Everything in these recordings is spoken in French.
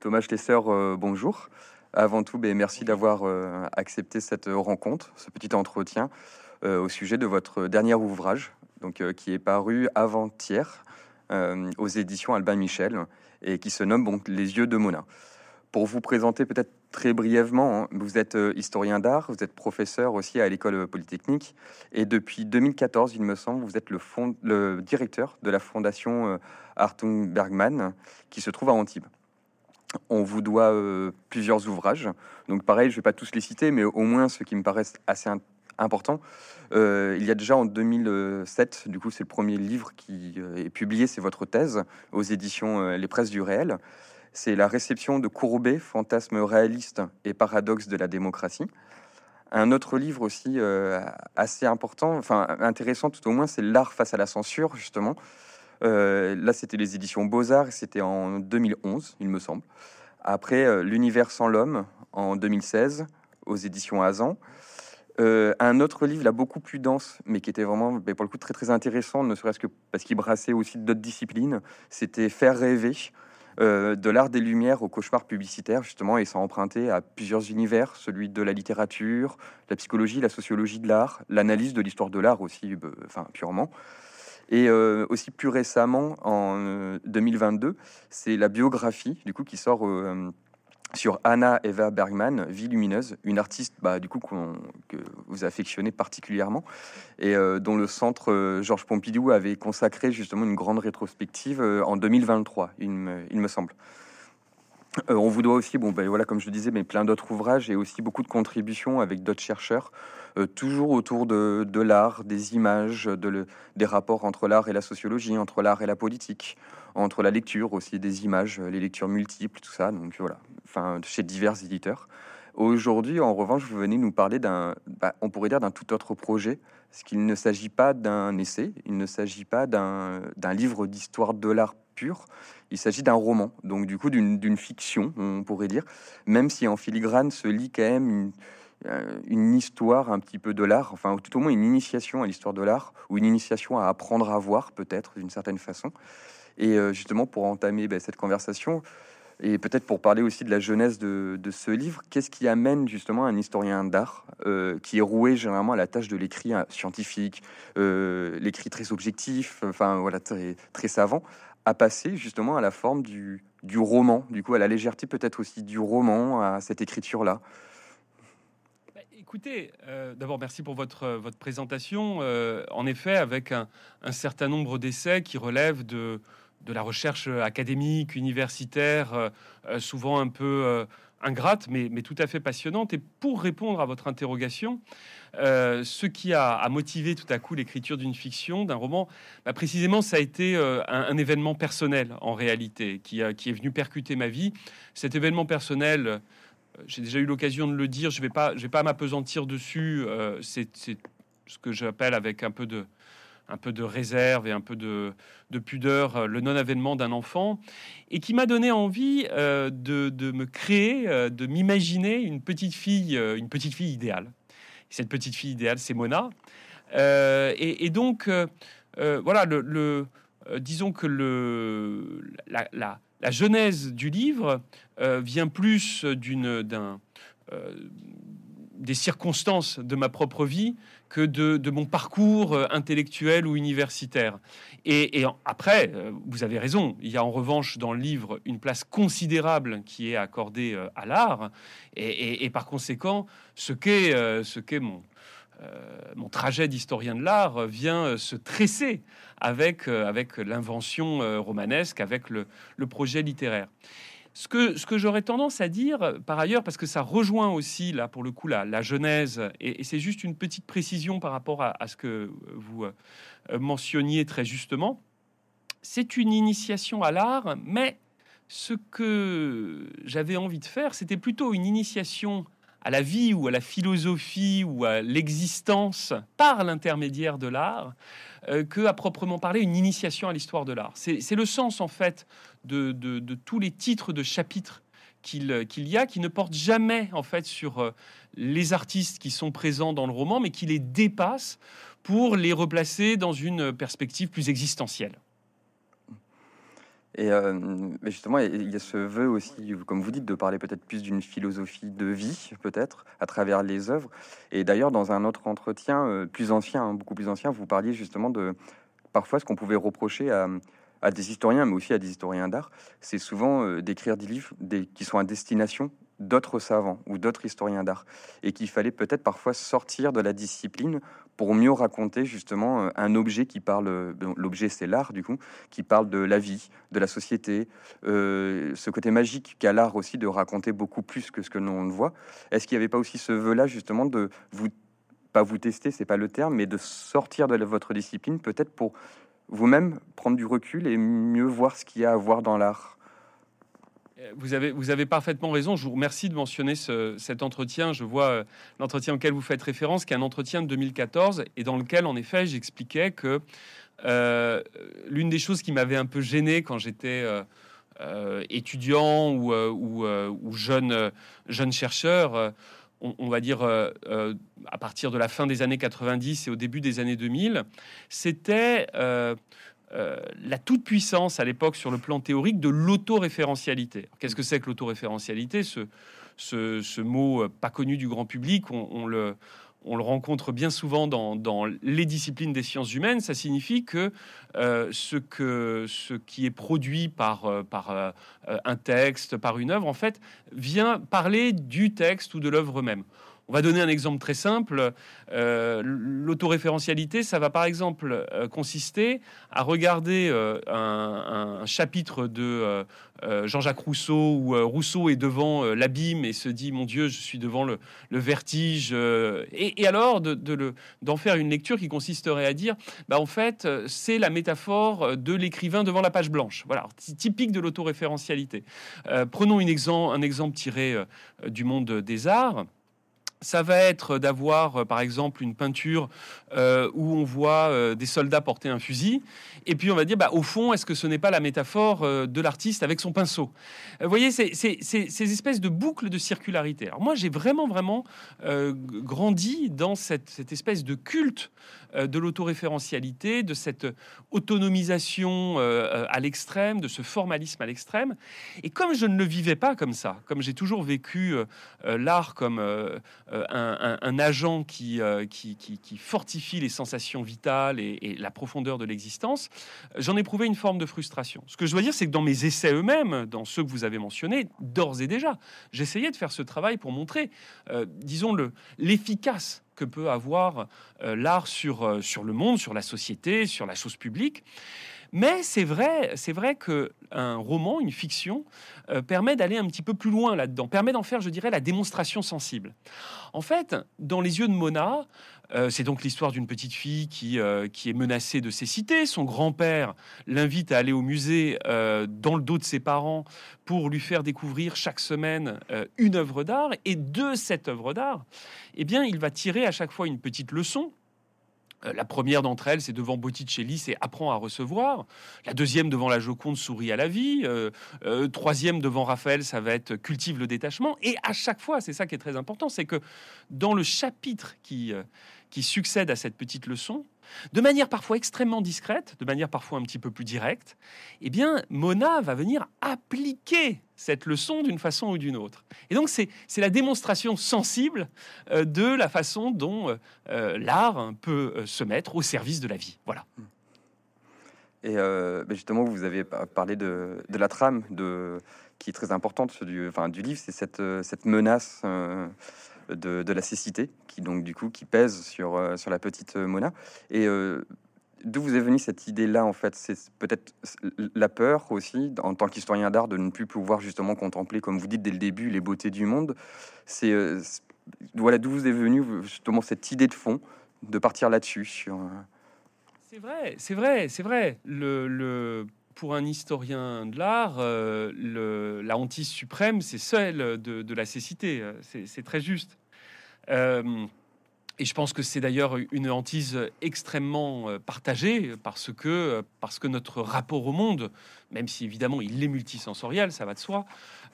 Thomas Schlesser, bonjour. Avant tout, ben, merci d'avoir accepté cette rencontre, ce petit entretien au sujet de votre dernier ouvrage, donc, qui est paru avant-hier aux éditions Albin Michel et qui se nomme Les yeux de Mona. Pour vous présenter peut-être très brièvement, hein, vous êtes euh, historien d'art, vous êtes professeur aussi à l'école polytechnique, et depuis 2014, il me semble, vous êtes le, le directeur de la fondation euh, Artung Bergman, qui se trouve à Antibes. On vous doit euh, plusieurs ouvrages, donc pareil, je ne vais pas tous les citer, mais au moins ceux qui me paraissent assez importants. il y a déjà en 2007, du coup c'est le premier livre qui est publié, c'est votre thèse aux éditions Les Presses du Réel c'est la réception de Courbet, fantasme réaliste et paradoxe de la démocratie. Un autre livre aussi euh, assez important, enfin intéressant tout au moins, c'est L'art face à la censure, justement. Euh, là, c'était les éditions Beaux-Arts, c'était en 2011, il me semble. Après, euh, L'univers sans l'homme, en 2016, aux éditions Azan. un autre livre, là, beaucoup plus dense, mais qui était vraiment, pour le coup, très très intéressant, ne serait-ce que parce qu'il brassait aussi d'autres disciplines, c'était Faire rêver, euh, de l'art des lumières au cauchemar publicitaire, justement, et ça emprunté à plusieurs univers, celui de la littérature, la psychologie, la sociologie de l'art, l'analyse de l'histoire de l'art aussi, euh, enfin, purement. Et euh, aussi plus récemment, en 2022, c'est la biographie, du coup, qui sort sur Anna Eva Bergman, Vie lumineuse, une artiste bah, du coup que vous affectionnez particulièrement et euh, dont le centre euh, Georges Pompidou avait consacré justement une grande rétrospective euh, en 2023, il me, semble. On vous doit aussi, bon, ben voilà, comme je disais, mais plein d'autres ouvrages et aussi beaucoup de contributions avec d'autres chercheurs, toujours autour de, l'art, des images, de des rapports entre l'art et la sociologie, entre l'art et la politique, entre la lecture aussi, des images, les lectures multiples, tout ça. Donc voilà, enfin, chez divers éditeurs. Aujourd'hui, en revanche, vous venez nous parler d'un, bah, on pourrait dire d'un tout autre projet, parce qu'il ne s'agit pas d'un essai, il ne s'agit pas d'un, livre d'histoire de l'art il s'agit d'un roman, donc du coup d'une, fiction, on pourrait dire, même si en filigrane se lit quand même une, euh, histoire un petit peu de l'art, enfin tout au moins une initiation à l'histoire de l'art, ou une initiation à apprendre à voir peut-être d'une certaine façon. Et euh, justement, pour entamer ben, cette conversation, et peut-être pour parler aussi de la jeunesse de, ce livre, qu'est-ce qui amène justement un historien d'art euh, qui est roué généralement à la tâche de l'écrit scientifique, l'écrit très objectif, enfin voilà, très, très savant, à passer justement à la forme du, roman, du coup à la légèreté peut-être aussi du roman, à cette écriture-là bah, Écoutez, euh, d'abord merci pour votre, votre présentation. en effet, avec un, certain nombre d'essais qui relèvent de, la recherche académique, universitaire, euh, euh, souvent un peu euh, ingrate, mais, tout à fait passionnante. Et pour répondre à votre interrogation, ce qui a, motivé tout à coup l'écriture d'une fiction, d'un roman, bah, précisément, ça a été un, événement personnel en réalité, qui, est venu percuter ma vie. Cet événement personnel, j'ai déjà eu l'occasion de le dire, je ne vais pas, vais pas m'apesantir dessus. C'est ce que j'appelle avec un peu de un peu de réserve et un peu de, pudeur euh, le non-avènement d'un enfant, et qui m'a donné envie euh, de, me créer, euh, de m'imaginer une petite fille, une petite fille idéale. cette petite fille idéale, c'est Mona. Et, donc, voilà, le, disons que le, la, la, genèse du livre vient plus d'une, d'un, des circonstances de ma propre vie que de, mon parcours euh, intellectuel ou universitaire. Et, après, euh, vous avez raison, il y a en revanche dans le livre une place considérable qui est accordée euh, à l'art, et, par conséquent, ce qu'est mon, trajet d'historien de l'art vient se tresser avec, avec l'invention romanesque, avec le, le projet littéraire. Ce que, j'aurais tendance à dire, par ailleurs, parce que ça rejoint aussi, là, pour le coup, la, genèse, et, c'est juste une petite précision par rapport à, ce que vous euh, mentionniez très justement, c'est une initiation à l'art, mais ce que j'avais envie de faire, c'était plutôt une initiation à la vie ou à la philosophie ou à l'existence par l'intermédiaire de l'art euh, que à proprement parler une initiation à l'histoire de l'art. C'est le sens en fait de, tous les titres de chapitres qu'il y a, qui ne portent jamais en fait sur euh, les artistes qui sont présents dans le roman, mais qui les dépassent pour les replacer dans une perspective plus existentielle. Et euh, justement, il y a ce vœu aussi, comme vous dites, de parler peut-être plus d'une philosophie de vie, peut-être, à travers les œuvres. Et d'ailleurs, dans un autre entretien euh, plus ancien, hein, beaucoup plus ancien, vous parliez justement de parfois ce qu'on pouvait reprocher à, des historiens, mais aussi à des historiens d'art, c'est souvent euh, d'écrire des livres qui sont à destination d'autres savants ou d'autres historiens d'art, et qu'il fallait peut-être parfois sortir de la discipline pour mieux raconter justement euh, un objet qui parle, euh, l'objet c'est l'art du coup, qui parle de la vie, de la société, euh, ce côté magique qu'a l'art aussi de raconter beaucoup plus que ce que l'on voit. Est-ce qu'il n'y avait pas aussi ce vœu-là justement de vous, pas vous tester, c'est pas le terme, mais de sortir de votre discipline peut-être pour vous-même prendre du recul et mieux voir ce qu'il y a à voir dans l'art? Vous avez, parfaitement raison. Je vous remercie de mentionner cet entretien. Je vois euh, l'entretien auquel vous faites référence, qui est un entretien de 2014, et dans lequel, en effet, j'expliquais que euh, l'une des choses qui m'avait un peu gêné quand j'étais euh, étudiant ou, jeune, jeune chercheur, on, va dire à partir de la fin des années 90 et au début des années 2000, c'était euh, la toute-puissance à l'époque sur le plan théorique de l'autoréférentialité. Qu'est-ce que c'est que l'autoréférentialité? Ce, mot euh, pas connu du grand public, on, le, on le rencontre bien souvent dans, les disciplines des sciences humaines. Ça signifie que, euh, ce, qui est produit par, par un texte, par une œuvre, en fait, vient parler du texte ou de l'œuvre même. On va donner un exemple très simple. Euh, l'autoréférentialité, ça va par exemple euh, consister à regarder euh, un, chapitre de Jean-Jacques Rousseau où Rousseau est devant l'abîme et se dit mon Dieu, je suis devant le, vertige. Et, alors d'en faire une lecture qui consisterait à dire, bah, en fait, c'est la métaphore de l'écrivain devant la page blanche. Voilà, typique de l'autoréférentialité. prenons un exemple tiré du monde des arts ça va être d'avoir, euh, par exemple, une peinture euh, où on voit euh, des soldats porter un fusil, et puis on va dire, bah, au fond, est-ce que ce n'est pas la métaphore de l'artiste avec son pinceau? Vous voyez, c'est ces espèces de boucles de circularité. Alors moi, j'ai vraiment, vraiment grandi dans cette, cette, espèce de culte de l'autoréférentialité, de cette autonomisation à l'extrême, de ce formalisme à l'extrême. Et comme je ne le vivais pas comme ça, comme j'ai toujours vécu l'art comme euh, un, agent euh, qui, qui, fortifie les sensations vitales et, la profondeur de l'existence, j'en ai prouvé une forme de frustration. Ce que je dois dire, c'est que dans mes essais eux-mêmes, dans ceux que vous avez mentionnés, d'ores et déjà, j'essayais de faire ce travail pour montrer, euh, disons, l'efficace que peut avoir l'art sur, sur le monde, sur la société, sur la chose publique. Mais c'est vrai, c'est vrai que un roman, une fiction, euh, permet d'aller un petit peu plus loin là-dedans, permet d'en faire, je dirais, la démonstration sensible. En fait, dans les yeux de Mona, euh, c'est donc l'histoire d'une petite fille qui, euh, qui est menacée de cécité. Son grand-père l'invite à aller au musée dans le dos de ses parents pour lui faire découvrir chaque semaine une œuvre d'art. Et de cette œuvre d'art, eh bien, il va tirer à chaque fois une petite leçon euh, la première d'entre elles, c'est devant Botticelli, c'est apprend à recevoir. La deuxième devant la Joconde, sourit à la vie. Euh, euh, troisième devant Raphaël, ça va être cultive le détachement. Et à chaque fois, c'est ça qui est très important, c'est que dans le chapitre qui succède à cette petite leçon, de manière parfois extrêmement discrète, de manière parfois un petit peu plus directe, eh bien, Mona va venir appliquer cette leçon d'une façon ou d'une autre. Et donc, c'est la démonstration sensible euh, de la façon dont euh, euh, l'art peut se mettre au service de la vie. Voilà. Et justement, vous avez parlé de, la trame de, qui est très importante du, enfin, du livre, c'est cette, cette menace de, la cécité, qui donc du coup qui pèse sur, euh, sur la petite euh, Mona. Et euh, d'où vous est venue cette idée-là en fait? C'est peut-être la peur aussi, en tant qu'historien d'art, de ne plus pouvoir justement contempler, comme vous dites dès le début, les beautés du monde? C'est voilà d'où vous est venue justement cette idée de fond de partir là-dessus sur. C'est vrai, c'est vrai, c'est vrai. Le, le, pour un historien de l'art, la hantise suprême, c'est celle de, de la cécité. C'est très juste. Euh, et je pense que c'est d'ailleurs une hantise extrêmement euh, partagée parce que, parce que notre rapport au monde, même si évidemment il est multisensoriel, ça va de soi,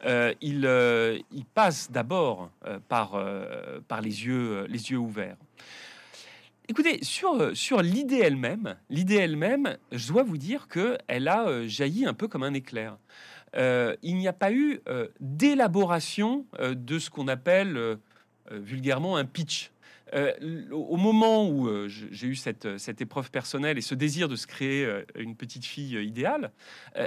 euh, il, passe d'abord par, par les, yeux, les yeux ouverts. Écoutez, sur, sur l'idée elle-même, l'idée elle-même, je dois vous dire que elle a jailli un peu comme un éclair. il n'y a pas eu d'élaboration de ce qu'on appelle vulgairement un pitch. Euh, au moment où euh, j'ai eu cette, cette, épreuve personnelle et ce désir de se créer euh, une petite fille idéale,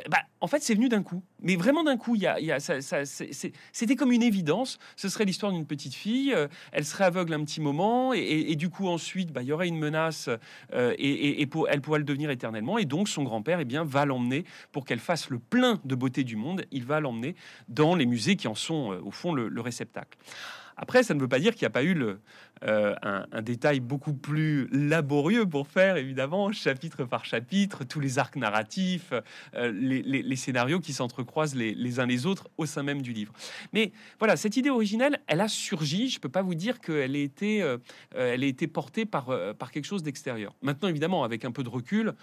bah, en fait, c'est venu d'un coup. Mais vraiment d'un coup, y a, ça, c'était comme une évidence. Ce serait l'histoire d'une petite fille. elle serait aveugle un petit moment et, du coup, ensuite, bah, il y aurait une menace et, pour, elle pourrait le devenir éternellement. Et donc, son grand-père, eh bien, va l'emmener pour qu'elle fasse le plein de beauté du monde. Il va l'emmener dans les musées qui en sont, au fond, le réceptacle. Après, ça ne veut pas dire qu'il n'y a pas eu euh, un, détail beaucoup plus laborieux pour faire, évidemment, chapitre par chapitre, tous les arcs narratifs, euh, les, scénarios qui s'entrecroisent les, uns les autres au sein même du livre. Mais voilà, cette idée originelle, elle a surgi. Je ne peux pas vous dire qu'elle ait été, euh, a été portée par, par quelque chose d'extérieur. Maintenant, évidemment, avec un peu de recul,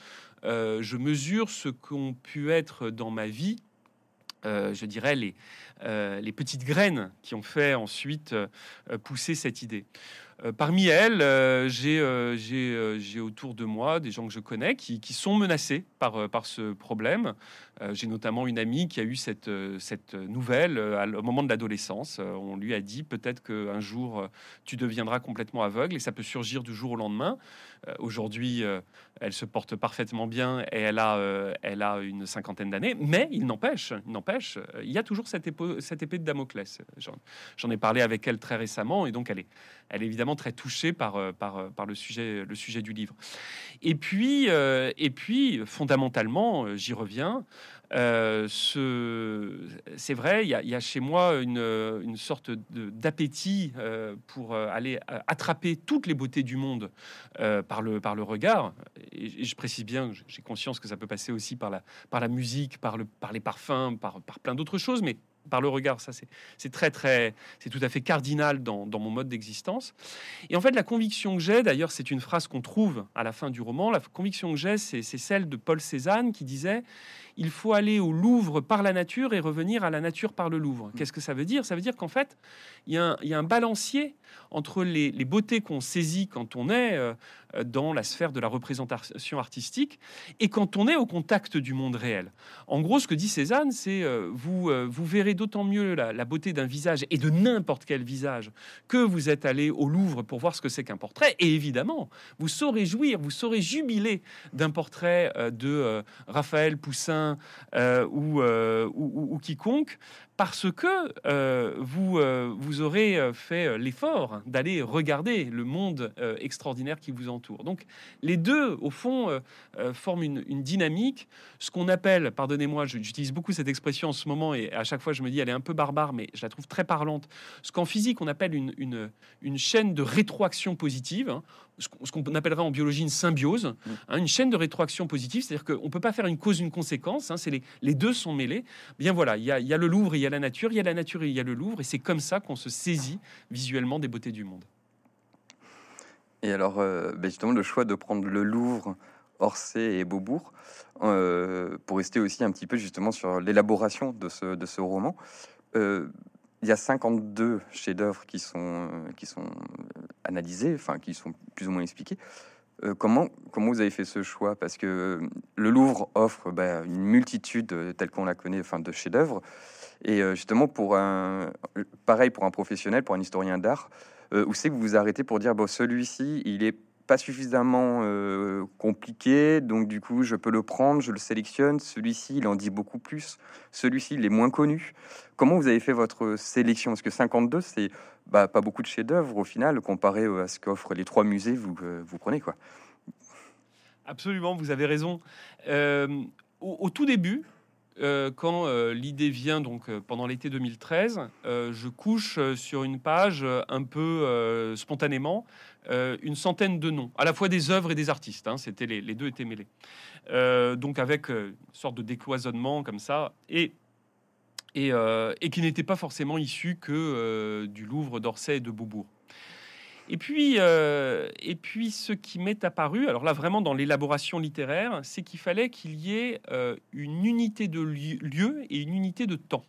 je mesure ce qu'ont pu être dans ma vie euh, je dirais, les, euh, les petites graines qui ont fait ensuite euh, pousser cette idée. parmi elles, j'ai autour de moi des gens que je connais qui, sont menacés par, par ce problème. j'ai notamment une amie qui a eu cette, cette nouvelle au moment de l'adolescence. on lui a dit peut-être qu'un jour tu deviendras complètement aveugle et ça peut surgir du jour au lendemain. Aujourd'hui, elle se porte parfaitement bien et elle a, euh, elle a une cinquantaine d'années. Mais il n'empêche, il n'empêche, euh, il y a toujours cette, épée de Damoclès. J'en ai parlé avec elle très récemment et donc elle est, elle est évidemment très touchée par, euh, par, par le, sujet, le sujet du livre. Et puis, et puis fondamentalement, j'y reviens, euh, c'est vrai, il y, a chez moi une, sorte d'appétit euh, pour euh, aller attraper toutes les beautés du monde par, le, regard. Et, je précise bien, j'ai conscience que ça peut passer aussi par la, musique, par, le, par les parfums, par, par plein d'autres choses, mais par le regard. Ça, c'est très, très, c'est tout à fait cardinal dans, mon mode d'existence. Et en fait, la conviction que j'ai, d'ailleurs, c'est une phrase qu'on trouve à la fin du roman. La conviction que j'ai, c'est celle de Paul Cézanne qui disait il faut aller au Louvre par la nature et revenir à la nature par le Louvre. Qu'est-ce que ça veut dire? Ça veut dire qu'en fait, il y, a un, balancier entre les, beautés qu'on saisit quand on est euh, dans la sphère de la représentation artistique et quand on est au contact du monde réel. En gros, ce que dit Cézanne, c'est euh, vous, euh, vous verrez d'autant mieux la, beauté d'un visage et de n'importe quel visage que vous êtes allé au Louvre pour voir ce que c'est qu'un portrait. Et évidemment, vous saurez jouir, vous saurez jubiler d'un portrait de Raphaël Poussin ou, ou, quiconque parce que euh, vous, euh, vous aurez euh, fait l'effort d'aller regarder le monde extraordinaire qui vous entoure. Donc les deux, au fond, forment une, dynamique, ce qu'on appelle, pardonnez-moi, j'utilise beaucoup cette expression en ce moment et à chaque fois je me dis elle est un peu barbare, mais je la trouve très parlante, ce qu'en physique on appelle une, une, une chaîne de rétroaction positive. Ce qu'on appellerait en biologie une symbiose, mm. hein, une chaîne de rétroaction positive, c'est-à-dire qu'on ne peut pas faire une cause, une conséquence, hein, c'est les, les, deux sont mêlés. Bien voilà, il y, a, y, a, le Louvre, il y a la nature, il y a la nature et il y a le Louvre, et c'est comme ça qu'on se saisit visuellement des beautés du monde. Et alors, euh, ben justement, le choix de prendre le Louvre, Orsay et Beaubourg, euh, pour rester aussi un petit peu justement sur l'élaboration de ce, de ce roman, euh, il y a 52 chefs-d'œuvre qui sont, qui sont analysés, enfin qui sont plus ou moins expliqués. Euh, comment, comment vous avez fait ce choix? Parce que euh, le Louvre offre bah, une multitude, euh, telle qu'on la connaît, enfin, de chefs-d'œuvre. Et justement, pour un, pareil pour un professionnel, pour un historien d'art, où c'est que vous vous arrêtez pour dire bon, celui-ci, il est pas suffisamment compliqué, donc du coup, je peux le prendre, je le sélectionne. Celui-ci, il en dit beaucoup plus. Celui-ci, il est moins connu. Comment vous avez fait votre sélection? Parce que 52, c'est bah, pas beaucoup de chefs-d'œuvre au final, comparé euh, à ce qu'offrent les trois musées, vous, euh, vous prenez quoi. Absolument, vous avez raison. Euh, au, tout début, quand l'idée vient, donc pendant l'été 2013, je couche sur une page un peu spontanément une centaine de noms, à la fois des œuvres et des artistes. Hein, c'était les, deux étaient mêlés. donc avec une sorte de décloisonnement comme ça. Et euh, et, qui n'était pas forcément issu que euh, du Louvre d'Orsay et de Beaubourg. Et puis, euh, et puis, ce qui m'est apparu, alors là vraiment dans l'élaboration littéraire, c'est qu'il fallait qu'il y ait une unité de lieu et une unité de temps.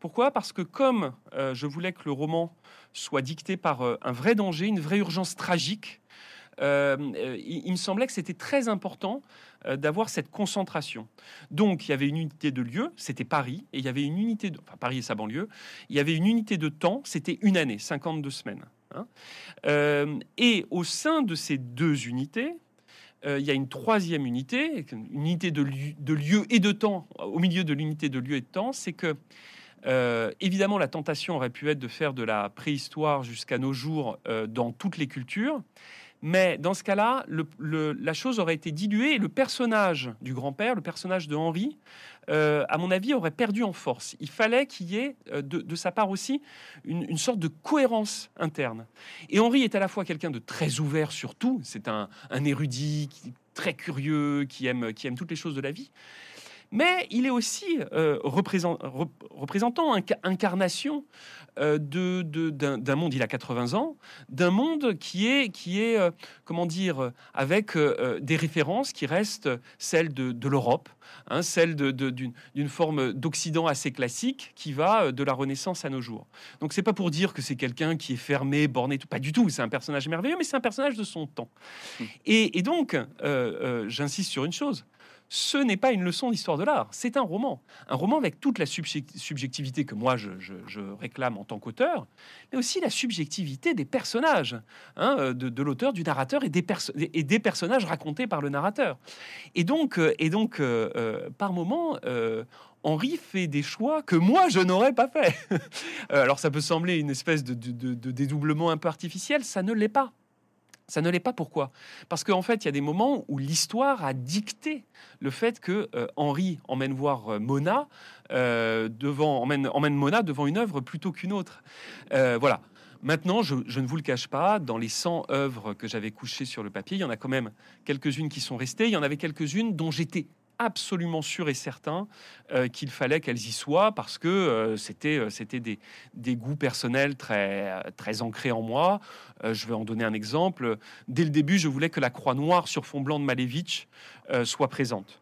Pourquoi? Parce que comme je voulais que le roman soit dicté par un vrai danger, une vraie urgence tragique, il, me semblait que c'était très important d'avoir cette concentration. Donc, il y avait une unité de lieu, c'était Paris, et il y avait une unité enfin, Paris et sa banlieue, il y avait une unité de temps, c'était une année, 52 semaines. Hein. et au sein de ces deux unités, il y a une troisième unité, une unité de, lieu et de temps, au milieu de l'unité de lieu et de temps, c'est que euh, évidemment, la tentation aurait pu être de faire de la préhistoire jusqu'à nos jours euh, dans toutes les cultures. Mais dans ce cas-là, la chose aurait été diluée et le personnage du grand-père, le personnage de Henri, euh, à mon avis, aurait perdu en force. Il fallait qu'il y ait de, sa part aussi une, sorte de cohérence interne. Et Henri est à la fois quelqu'un de très ouvert sur tout, c'est un, érudit très curieux, qui qui aime toutes les choses de la vie mais il est aussi euh, représentant, incarnation euh, d'un monde, il a 80 ans, d'un monde qui est, qui est euh, comment dire, avec des références qui restent celles de, l'Europe, hein, celles d'une forme d'Occident assez classique qui va de la Renaissance à nos jours. Donc c'est pas pour dire que c'est quelqu'un qui est fermé, borné, tout, pas du tout, c'est un personnage merveilleux, mais c'est un personnage de son temps. Mmh. Et, et donc, j'insiste sur une chose, ce n'est pas une leçon d'histoire de l'art, c'est un roman. Un roman avec toute la subjectivité que moi je, réclame en tant qu'auteur, mais aussi la subjectivité des personnages, hein, euh, de, l'auteur, du narrateur et des, personnages racontés par le narrateur. Et donc, euh, et donc euh, par moments, Henri fait des choix que moi je n'aurais pas fait. Alors ça peut sembler une espèce de, de dédoublement un peu artificiel, ça ne l'est pas. Ça ne l'est pas pourquoi Parce qu'en fait, il y a des moments où l'histoire a dicté le fait que euh, Henri emmène voir euh, Mona euh, devant emmène, emmène, Mona devant une œuvre plutôt qu'une autre. voilà. Maintenant, je, je, ne vous le cache pas, dans les 100 œuvres que j'avais couchées sur le papier, il y en a quand même quelques-unes qui sont restées. Il y en avait quelques-unes dont j'étais absolument sûr et certain euh, qu'il fallait qu'elles y soient parce que euh, c'était euh, c'était des, des, goûts personnels très très ancrés en moi. je vais en donner un exemple. Dès le début, je voulais que la croix noire sur fond blanc de Malevich soit présente.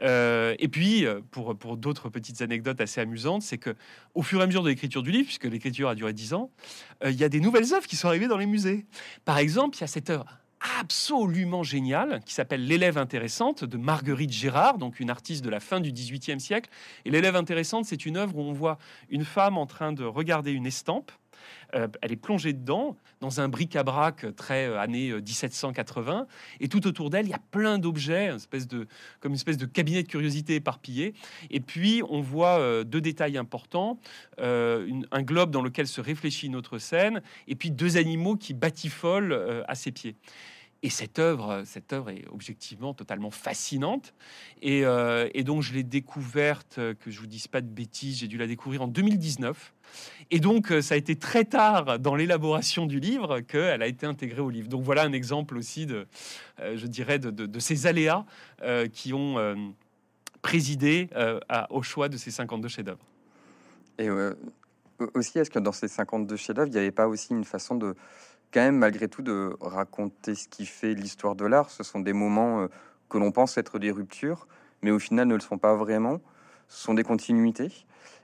et puis, pour, pour d'autres petites anecdotes assez amusantes, c'est que au fur et à mesure de l'écriture du livre, puisque l'écriture a duré dix ans, il y a des nouvelles œuvres qui sont arrivées dans les musées. Par exemple, il y a cette œuvre absolument génial qui s'appelle L'élève intéressante de Marguerite Gérard, donc une artiste de la fin du XVIIIe siècle. Et L'élève intéressante, c'est une œuvre où on voit une femme en train de regarder une estampe. Euh, elle est plongée dedans, dans un bric-à-brac très euh, année 1780, euh, et tout autour d'elle, il y a plein d'objets, comme une espèce de cabinet de curiosité éparpillé. Et puis, on voit deux détails importants un globe dans lequel se réfléchit une autre scène, et puis deux animaux qui batifolent à ses pieds. Et cette œuvre, cette œuvre est objectivement totalement fascinante. Et, euh, donc, je l'ai découverte, que je vous dise pas de bêtises, j'ai dû la découvrir en 2019. Et donc, euh, ça a été très tard dans l'élaboration du livre qu'elle a été intégrée au livre. Donc, voilà un exemple aussi de, euh, je dirais, de, ces aléas qui ont présidé au choix de ces 52 chefs-d'œuvre. Et aussi, est-ce que dans ces 52 chefs-d'œuvre, il n'y avait pas aussi une façon de quand même, malgré tout, de raconter ce qui fait l'histoire de l'art. Ce sont des moments euh, que l'on pense être des ruptures, mais au final ne le sont pas vraiment. Ce sont des continuités.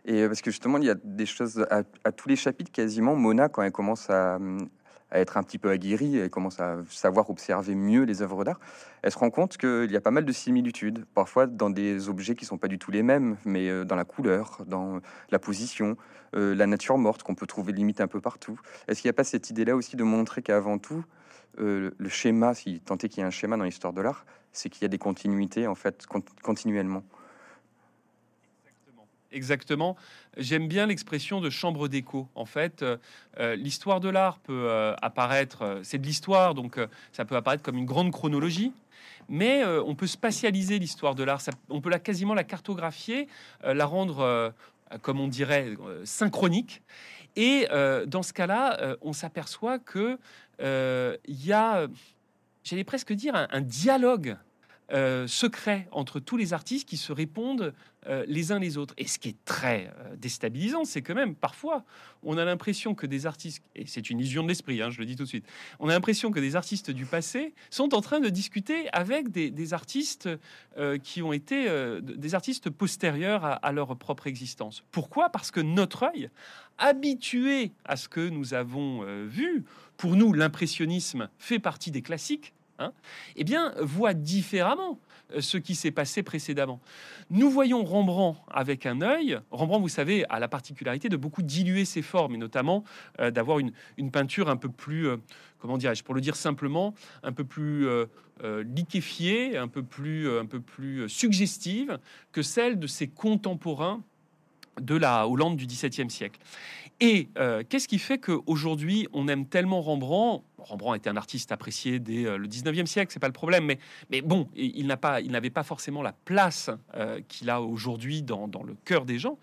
Et euh, parce que justement, il y a des choses à, à tous les chapitres quasiment. Mona, quand elle commence à, à être un petit peu aguerrie, elle commence à savoir observer mieux les œuvres d'art, elle se rend compte qu'il y a pas mal de similitudes, parfois dans des objets qui sont pas du tout les mêmes, mais euh, dans la couleur, dans la position, euh, la nature morte qu'on peut trouver limite un peu partout. Est-ce qu'il n'y a pas cette idée-là aussi de montrer qu'avant tout, euh, le schéma, si tant est qu'il y a un schéma dans l'histoire de l'art, c'est qu'il y a des continuités en fait continuellement? Exactement. J'aime bien l'expression de chambre d'écho. En fait, euh, euh, l'histoire de l'art peut euh, apparaître, c'est de l'histoire, donc ça peut apparaître comme une grande chronologie, mais on peut spatialiser l'histoire de l'art. On peut la, quasiment la cartographier, la rendre, comme on dirait, synchronique. Et dans ce cas-là, on s'aperçoit que il y a, j'allais presque dire, un dialogue euh, secret entre tous les artistes qui se répondent euh, les uns les autres. Et ce qui est très euh, déstabilisant, c'est que même parfois, on a l'impression que des artistes, et c'est une illusion de l'esprit, hein, je le dis tout de suite, on a l'impression que des artistes du passé sont en train de discuter avec des, artistes qui ont été des artistes postérieurs à, à leur propre existence. Pourquoi? Parce que notre œil, habitué à ce que nous avons vu, pour nous, l'impressionnisme fait partie des classiques, Hein, eh bien, voit différemment euh, ce qui s'est passé précédemment. Nous voyons Rembrandt avec un œil. Rembrandt, vous savez, a la particularité de beaucoup diluer ses formes, et notamment euh, d'avoir une, peinture un peu plus, euh, comment dirais-je, pour le dire simplement, un peu plus liquéfiée, un peu plus, un peu plus suggestive que celle de ses contemporains de la Hollande du XVIIe siècle. Et euh, qu'est-ce qui fait qu'aujourd'hui, on aime tellement Rembrandt? Rembrandt était un artiste apprécié dès euh, le 19e siècle, c'est pas le problème, mais, bon, il n'avait pas forcément la place euh, qu'il a aujourd'hui dans, le cœur des gens.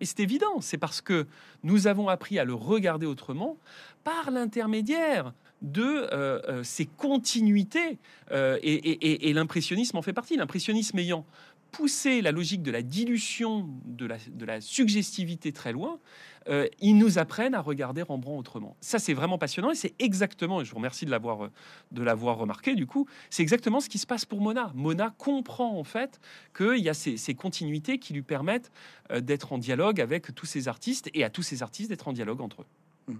Et c'est évident, c'est parce que nous avons appris à le regarder autrement par l'intermédiaire de ces continuités. et l'impressionnisme en fait partie. L'impressionnisme ayant pousser la logique de la dilution, de la, de suggestivité très loin, euh, ils nous apprennent à regarder Rembrandt autrement. Ça, c'est vraiment passionnant et c'est exactement, et je vous remercie de l'avoir, de l'avoir remarqué du coup, c'est exactement ce qui se passe pour Mona. Mona comprend en fait qu'il y a ces, ces, continuités qui lui permettent euh, d'être en dialogue avec tous ces artistes et à tous ces artistes d'être en dialogue entre eux. Hmm.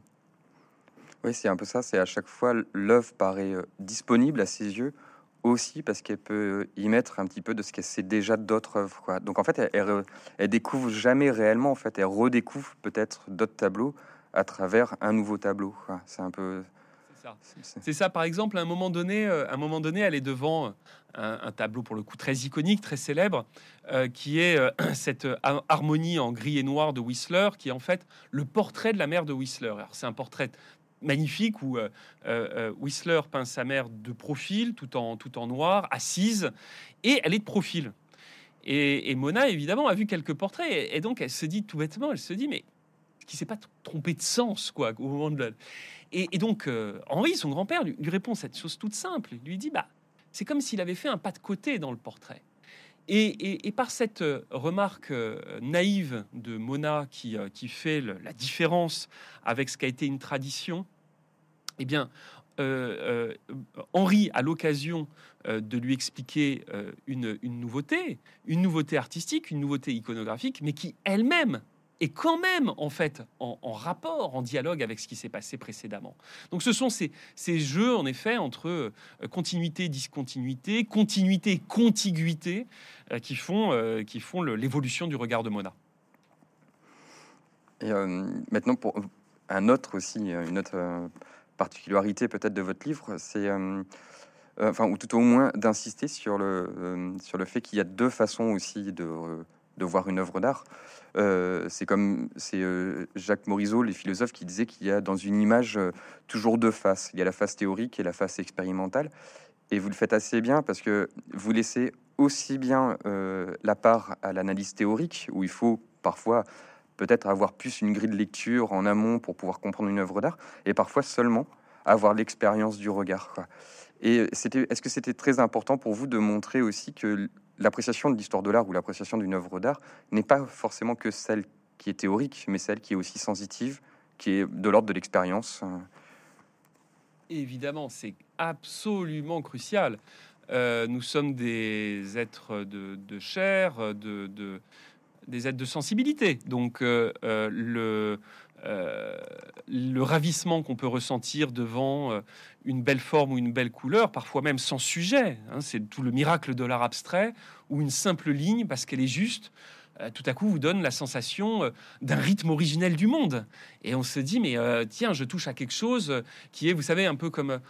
Oui, c'est un peu ça, c'est à chaque fois l'œuvre paraît euh, disponible à ses yeux aussi parce qu'elle peut y mettre un petit peu de ce qu'elle sait déjà d'autres œuvres. Quoi. Donc en fait, elle, elle, découvre jamais réellement, en fait, elle redécouvre peut-être d'autres tableaux à travers un nouveau tableau. C'est un peu... C'est ça. par exemple, à un moment donné, euh, à un moment donné, elle est devant un, tableau pour le coup très iconique, très célèbre, euh, qui est euh, cette harmonie en gris et noir de Whistler, qui est en fait le portrait de la mère de Whistler. C'est un portrait magnifique où euh, euh, euh, Whistler peint sa mère de profil, tout en, tout en noir, assise, et elle est de profil. Et, Mona, évidemment, a vu quelques portraits, et, donc elle se dit tout bêtement, elle se dit, mais qui s'est pas trompé de sens, quoi, au moment de et, donc Henri, son grand-père, lui, répond cette chose toute simple. Il lui dit, bah, c'est comme s'il avait fait un pas de côté dans le portrait. Et, par cette remarque naïve de Mona qui, qui fait la différence avec ce qu'a été une tradition, eh bien, euh, euh, Henri a l'occasion euh, de lui expliquer une, nouveauté, une nouveauté artistique, une nouveauté iconographique, mais qui elle-même est quand même en fait en, rapport, en dialogue avec ce qui s'est passé précédemment. Donc ce sont ces, jeux en effet entre continuité, discontinuité, continuité, contiguïté qui font, qui font l'évolution du regard de Mona. Et maintenant pour un autre aussi, une autre particularité peut-être de votre livre, c'est, euh, euh, enfin, ou tout au moins d'insister sur le, euh, sur le fait qu'il y a deux façons aussi de, de voir une œuvre d'art. c'est comme c'est Jacques Morisot, les philosophes, qui disaient qu'il y a dans une image toujours deux faces. Il y a la face théorique et la face expérimentale. Et vous le faites assez bien parce que vous laissez aussi bien la part à l'analyse théorique, où il faut parfois peut-être avoir plus une grille de lecture en amont pour pouvoir comprendre une œuvre d'art, et parfois seulement avoir l'expérience du regard. Et c'était, est-ce que c'était très important pour vous de montrer aussi que l'appréciation de l'histoire de l'art ou l'appréciation d'une œuvre d'art n'est pas forcément que celle qui est théorique, mais celle qui est aussi sensitive, qui est de l'ordre de l'expérience Évidemment, c'est absolument crucial. Euh, nous sommes des êtres de, chair, de, de, des aides de sensibilité. Donc euh, euh, le, euh, le ravissement qu'on peut ressentir devant une belle forme ou une belle couleur, parfois même sans sujet, hein, c'est tout le miracle de l'art abstrait, ou une simple ligne parce qu'elle est juste, euh, tout à coup vous donne la sensation euh, d'un rythme originel du monde. Et on se dit, mais euh, tiens, je touche à quelque chose qui est, vous savez, un peu comme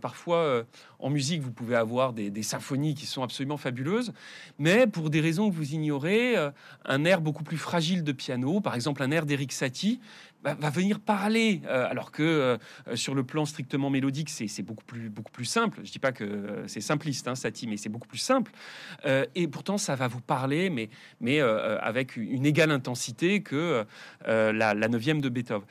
parfois en musique, vous pouvez avoir des, symphonies qui sont absolument fabuleuses, mais pour des raisons que vous ignorez, un air beaucoup plus fragile de piano, par exemple un air d'Eric Satie, va, venir parler, alors que sur le plan strictement mélodique, c'est beaucoup plus, beaucoup plus simple. Je dis pas que c'est simpliste, hein, Satie, mais c'est beaucoup plus simple. et pourtant, ça va vous parler, mais, mais avec une égale intensité que la, la neuvième de Beethoven.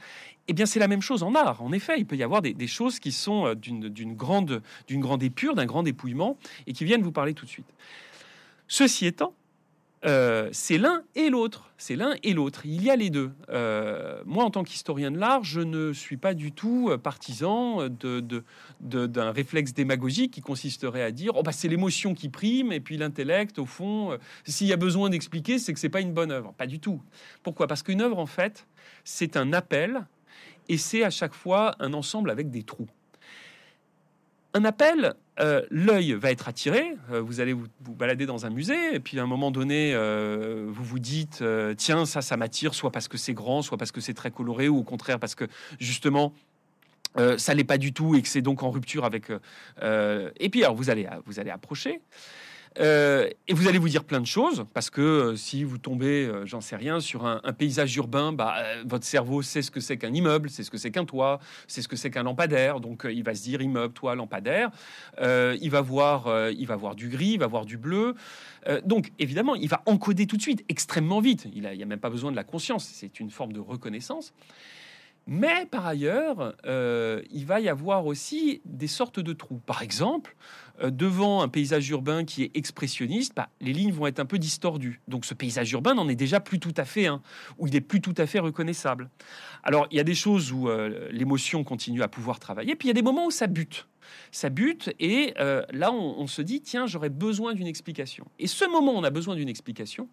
Eh bien, c'est la même chose en art. En effet, il peut y avoir des, choses qui sont euh, d'une grande, grande épure, d'un grand dépouillement, et qui viennent vous parler tout de suite. Ceci étant, euh, c'est l'un et l'autre. C'est l'un et l'autre. Il y a les deux. Euh, moi, en tant qu'historien de l'art, je ne suis pas du tout partisan d'un réflexe démagogique qui consisterait à dire oh, bah, c'est l'émotion qui prime et puis l'intellect, au fond, s'il y a besoin d'expliquer, c'est que c'est pas une bonne œuvre. Pas du tout. Pourquoi? Parce qu'une œuvre, en fait, c'est un appel et c'est à chaque fois un ensemble avec des trous. Un appel, euh, l'œil va être attiré, euh, vous allez vous, balader dans un musée, et puis à un moment donné, euh, vous vous dites, tiens, ça, ça m'attire, soit parce que c'est grand, soit parce que c'est très coloré, ou au contraire parce que justement, ça l'est pas du tout et que c'est donc en rupture avec. et puis alors vous allez vous allez approcher. Euh, et vous allez vous dire plein de choses, parce que euh, si vous tombez, euh, j'en sais rien, sur un, paysage urbain, bah, votre cerveau sait ce que c'est qu'un immeuble, c'est ce que c'est qu'un toit, c'est ce que c'est qu'un lampadaire. Donc il va se dire immeuble, toit, lampadaire. il, va voir, il va voir du gris, il va voir du bleu. donc évidemment, il va encoder tout de suite, extrêmement vite. Il n'y a, a, même pas besoin de la conscience, c'est une forme de reconnaissance. Mais par ailleurs, il va y avoir aussi des sortes de trous. Par exemple, euh, devant un paysage urbain qui est expressionniste, bah, les lignes vont être un peu distordues. Donc ce paysage urbain n'en est déjà plus tout à fait un, où il est plus tout à fait reconnaissable. Alors il y a des choses où euh, l'émotion continue à pouvoir travailler, puis il y a des moments où ça bute. Ça bute et euh, là on, on se dit tiens j'aurais besoin d'une explication. Et ce moment on a besoin d'une explication,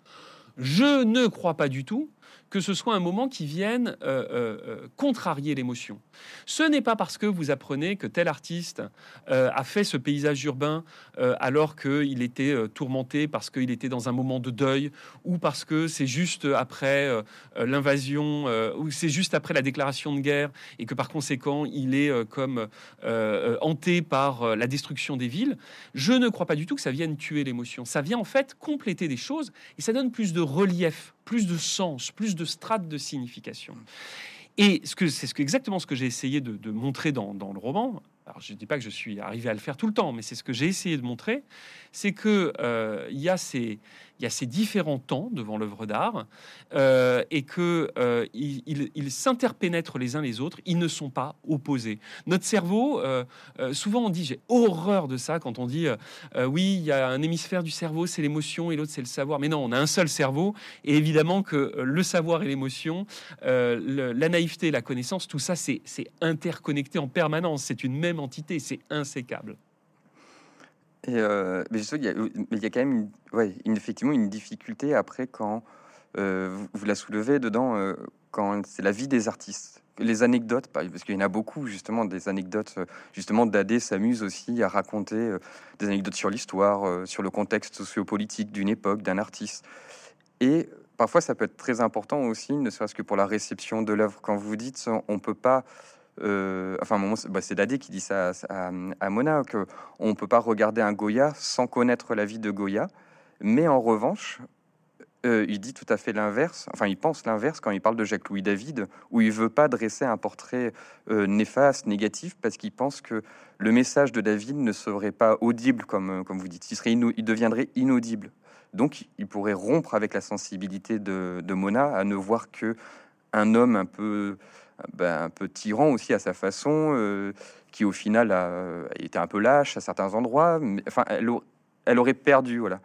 je ne crois pas du tout que ce soit un moment qui vienne euh, euh, euh, contrarier l'émotion. Ce n'est pas parce que vous apprenez que tel artiste a fait ce paysage urbain alors qu'il était tourmenté, parce qu'il était dans un moment de deuil, ou parce que c'est juste après l'invasion, ou c'est juste après la déclaration de guerre, et que par conséquent il est comme hanté par la destruction des villes. Je ne crois pas du tout que ça vienne tuer l'émotion. Ça vient en fait compléter des choses, et ça donne plus de relief plus de sens, plus de strates de signification. Et ce que c'est exactement ce que j'ai essayé de, montrer dans, le roman. Alors je ne dis pas que je suis arrivé à le faire tout le temps, mais c'est ce que j'ai essayé de montrer, c'est que euh, y a ces il y a ces différents temps devant l'œuvre d'art euh, et que euh, ils, s'interpénètrent les uns les autres. Ils ne sont pas opposés. Notre cerveau, euh, souvent on dit j'ai horreur de ça quand on dit oui il y a un hémisphère du cerveau c'est l'émotion et l'autre c'est le savoir. Mais non, on a un seul cerveau et évidemment que le savoir et l'émotion, la naïveté, la connaissance, tout ça c'est interconnecté en permanence. C'est une même entité, c'est insécable. Euh, mais il y a quand même une, effectivement une difficulté après quand euh, vous, la soulevez dedans, euh, quand c'est la vie des artistes. Les anecdotes, parce qu'il y en a beaucoup justement, des anecdotes, justement, Dadé s'amuse aussi à raconter des anecdotes sur l'histoire, sur le contexte sociopolitique d'une époque, d'un artiste. Et parfois, ça peut être très important aussi, ne serait-ce que pour la réception de l'œuvre. Quand vous dites, on peut pas euh, enfin, bah, c'est Dadé qui dit ça à, Mona, qu'on ne peut pas regarder un Goya sans connaître la vie de Goya. Mais en revanche, euh, il dit tout à fait l'inverse, enfin il pense l'inverse quand il parle de Jacques-Louis David, où il veut pas dresser un portrait euh, néfaste, négatif, parce qu'il pense que le message de David ne serait pas audible, comme, comme vous dites, il, serait deviendrait inaudible. Donc il pourrait rompre avec la sensibilité de, de Mona à ne voir que un homme un peu ben, un peu tyran aussi à sa façon, euh, qui au final a, été un peu lâche à certains endroits. Mais, enfin, elle, elle aurait perdu, voilà.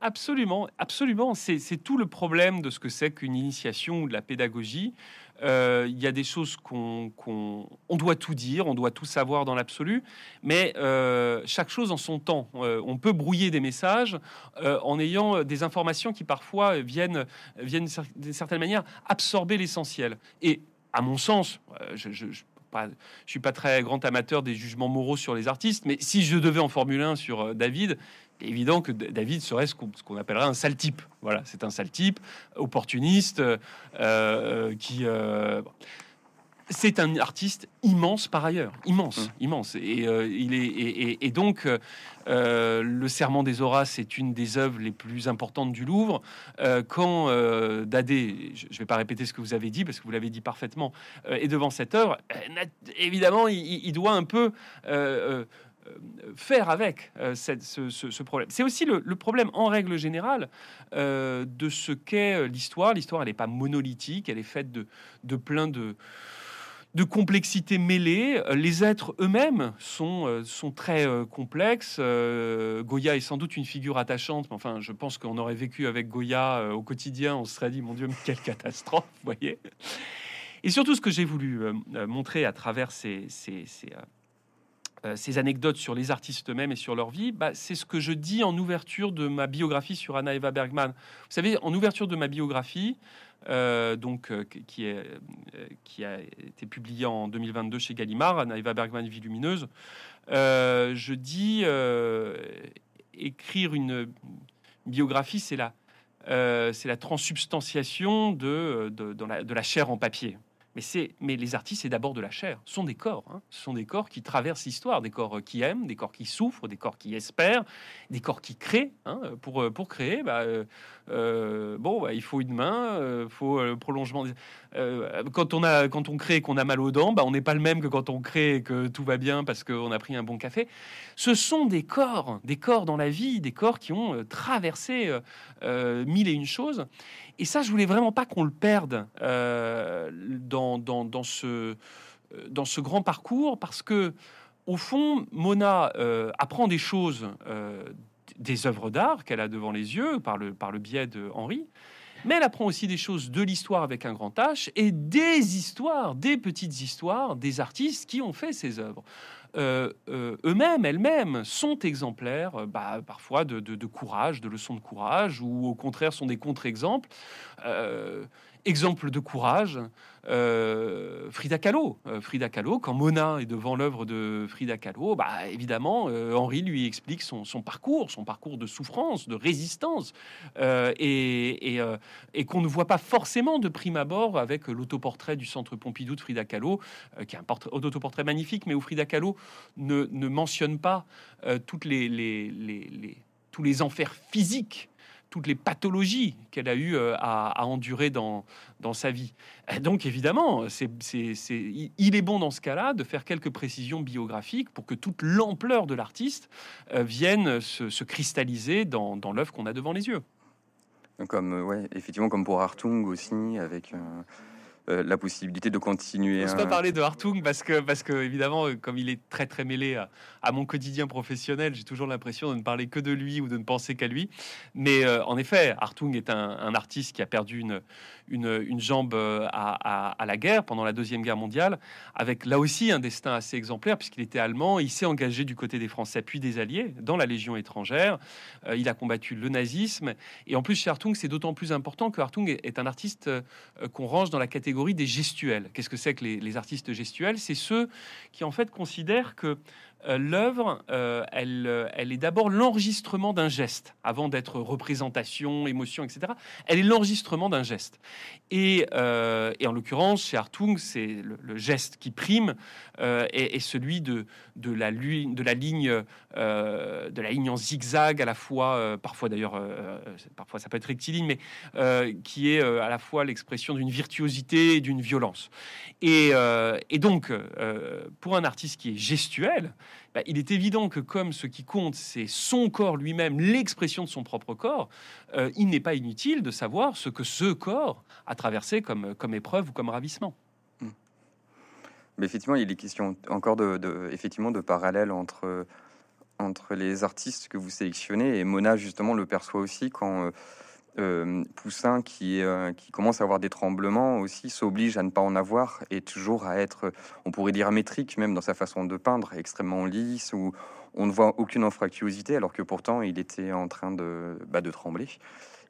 Absolument, absolument. C'est tout le problème de ce que c'est qu'une initiation ou de la pédagogie. Euh, il y a des choses qu'on on doit tout dire, on doit tout savoir dans l'absolu, mais euh, chaque chose en son temps. Euh, on peut brouiller des messages en ayant des informations qui parfois viennent, viennent d'une certaine manière absorber l'essentiel. Et à mon sens, je, je, suis pas très grand amateur des jugements moraux sur les artistes, mais si je devais en formuler un sur David, évident que David serait ce qu'on appellerait un sale type. Voilà, c'est un sale type, opportuniste, euh, euh, qui. Euh, c'est un artiste immense par ailleurs, immense, mmh. immense. Et euh, il est et, donc euh, le Serment des Horaces est une des œuvres les plus importantes du Louvre. Euh, quand Dadé, je ne vais pas répéter ce que vous avez dit parce que vous l'avez dit parfaitement, est devant cette œuvre, évidemment, il, doit un peu faire avec ce, problème. C'est aussi le, problème en règle générale de ce qu'est l'histoire. L'histoire, elle n'est pas monolithique, elle est faite de, plein de de complexité mêlée. Les êtres eux-mêmes sont, euh, sont très euh, complexes. Euh, Goya est sans doute une figure attachante, mais enfin, je pense qu'on aurait vécu avec Goya au quotidien, on se serait dit, mon Dieu, mais quelle catastrophe, voyez. Et surtout, ce que j'ai voulu montrer à travers ces, anecdotes sur les artistes eux-mêmes et sur leur vie, bah, c'est ce que je dis en ouverture de ma biographie sur Anna Eva Bergman. Vous savez, en ouverture de ma biographie, euh, donc, euh, qui, euh, a été publié en 2022 chez Gallimard, Anna Eva Bergman, Vie lumineuse. je dis écrire une biographie, c'est la, c'est de la chair en papier. Mais, mais les artistes, c'est d'abord de la chair. Ce sont des corps. Hein. Ce sont des corps qui traversent l'histoire, des corps qui aiment, des corps qui souffrent, des corps qui espèrent, des corps qui créent. Hein. Pour, pour créer, bah, euh, bon, bah, il faut une main, il faut le prolongement. Euh, quand on a, quand on crée, qu'on a mal aux dents, bah, on n'est pas le même que quand on crée que tout va bien parce qu'on a pris un bon café. Ce sont des corps, des corps dans la vie, des corps qui ont euh, traversé mille et une choses. Et ça, je voulais vraiment pas qu'on le perde euh, dans, ce, dans ce grand parcours, parce que, au fond, Mona euh, apprend des choses euh, des œuvres d'art qu'elle a devant les yeux par le, par le biais de Henri, mais elle apprend aussi des choses de l'histoire avec un grand H et des histoires, des petites histoires des artistes qui ont fait ces œuvres. Euh, euh, eux-mêmes, elles-mêmes, sont exemplaires, euh, bah, parfois de, courage, de leçons de courage, ou au contraire sont des contre-exemples. Exemple de courage, euh, Frida Kahlo. Euh, Frida Kahlo, quand Mona est devant l'œuvre de Frida Kahlo, bah, évidemment, euh, Henri lui explique son, parcours, son parcours de souffrance, de résistance, et, qu'on ne voit pas forcément de prime abord avec l'autoportrait du Centre Pompidou de Frida Kahlo, qui est un autoportrait magnifique, mais où Frida Kahlo ne, mentionne pas tous les enfers physiques toutes les pathologies qu'elle a eu euh, à, endurer dans, dans sa vie. donc évidemment, il est bon dans ce cas-là de faire quelques précisions biographiques pour que toute l'ampleur de l'artiste euh, vienne se, cristalliser dans, l'œuvre qu'on a devant les yeux. Comme, euh, ouais, effectivement, comme pour Hartung aussi, avec la possibilité de continuer. Je ne pas parler de Hartung parce que, parce que, évidemment, euh, comme il est très très mêlé à, mon quotidien professionnel, j'ai toujours l'impression de ne parler que de lui ou de ne penser qu'à lui. Mais euh, en effet, Hartung est un, artiste qui a perdu une, une, jambe à, à, la guerre pendant la Deuxième Guerre mondiale, avec là aussi un destin assez exemplaire puisqu'il était allemand. Il s'est engagé du côté des Français puis des Alliés dans la Légion étrangère. il a combattu le nazisme. Et en plus, chez Hartung, c'est d'autant plus important que Hartung est un artiste qu'on range dans la catégorie des gestuels. Qu'est-ce que c'est que les, artistes gestuels? C'est ceux qui en fait considèrent que l'œuvre, euh, elle, euh, elle, est d'abord l'enregistrement d'un geste, avant d'être représentation, émotion, etc. Elle est l'enregistrement d'un geste. Et, en l'occurrence, chez Hartung, c'est le, geste qui prime et, celui de, de, la, ligne, de la ligne en zigzag, à la fois, parfois d'ailleurs, parfois ça peut être rectiligne, mais qui est à la fois l'expression d'une virtuosité et d'une violence. Et donc, pour un artiste qui est gestuel, bah, il est évident que comme ce qui compte, c'est son corps lui-même, l'expression de son propre corps, euh, il n'est pas inutile de savoir ce que ce corps a traversé comme, comme épreuve ou comme ravissement. Hmm. Mais effectivement, il est question encore de, effectivement de parallèles entre, entre les artistes que vous sélectionnez et Mona justement le perçoit aussi quand euh, Poussin, qui, euh, qui commence à avoir des tremblements aussi, s'oblige à ne pas en avoir et toujours à être, on pourrait dire, métrique même dans sa façon de peindre, extrêmement lisse, où on ne voit aucune anfractuosité, alors que pourtant il était en train de, bah, de trembler.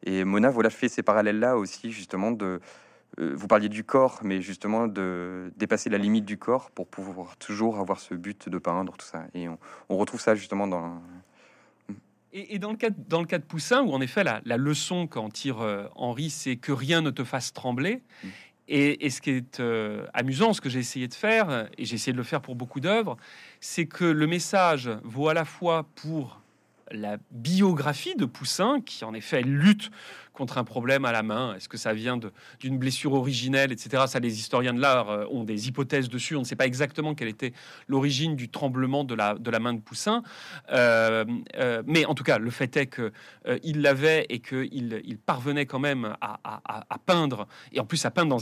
Et Mona, voilà, fait ces parallèles-là aussi, justement, de. Euh, vous parliez du corps, mais justement de dépasser la limite du corps pour pouvoir toujours avoir ce but de peindre, tout ça. Et on retrouve ça justement dans, et, dans, le cas, dans le cas de Poussin, où en effet la, leçon qu'en tire euh, Henri, c'est que rien ne te fasse trembler, mm. et, ce qui est amusant, ce que j'ai essayé de faire, et j'ai essayé de le faire pour beaucoup d'œuvres, c'est que le message vaut à la fois pour la biographie de Poussin, qui en effet lutte contre un problème à la main Est-ce que ça vient d'une blessure originelle, etc. Ça, les historiens de l'art euh, ont des hypothèses dessus. On ne sait pas exactement quelle était l'origine du tremblement de la, main de Poussin. Euh, euh, mais en tout cas, le fait est qu'il l'avait et qu'il il parvenait quand même à, peindre, et en plus à peindre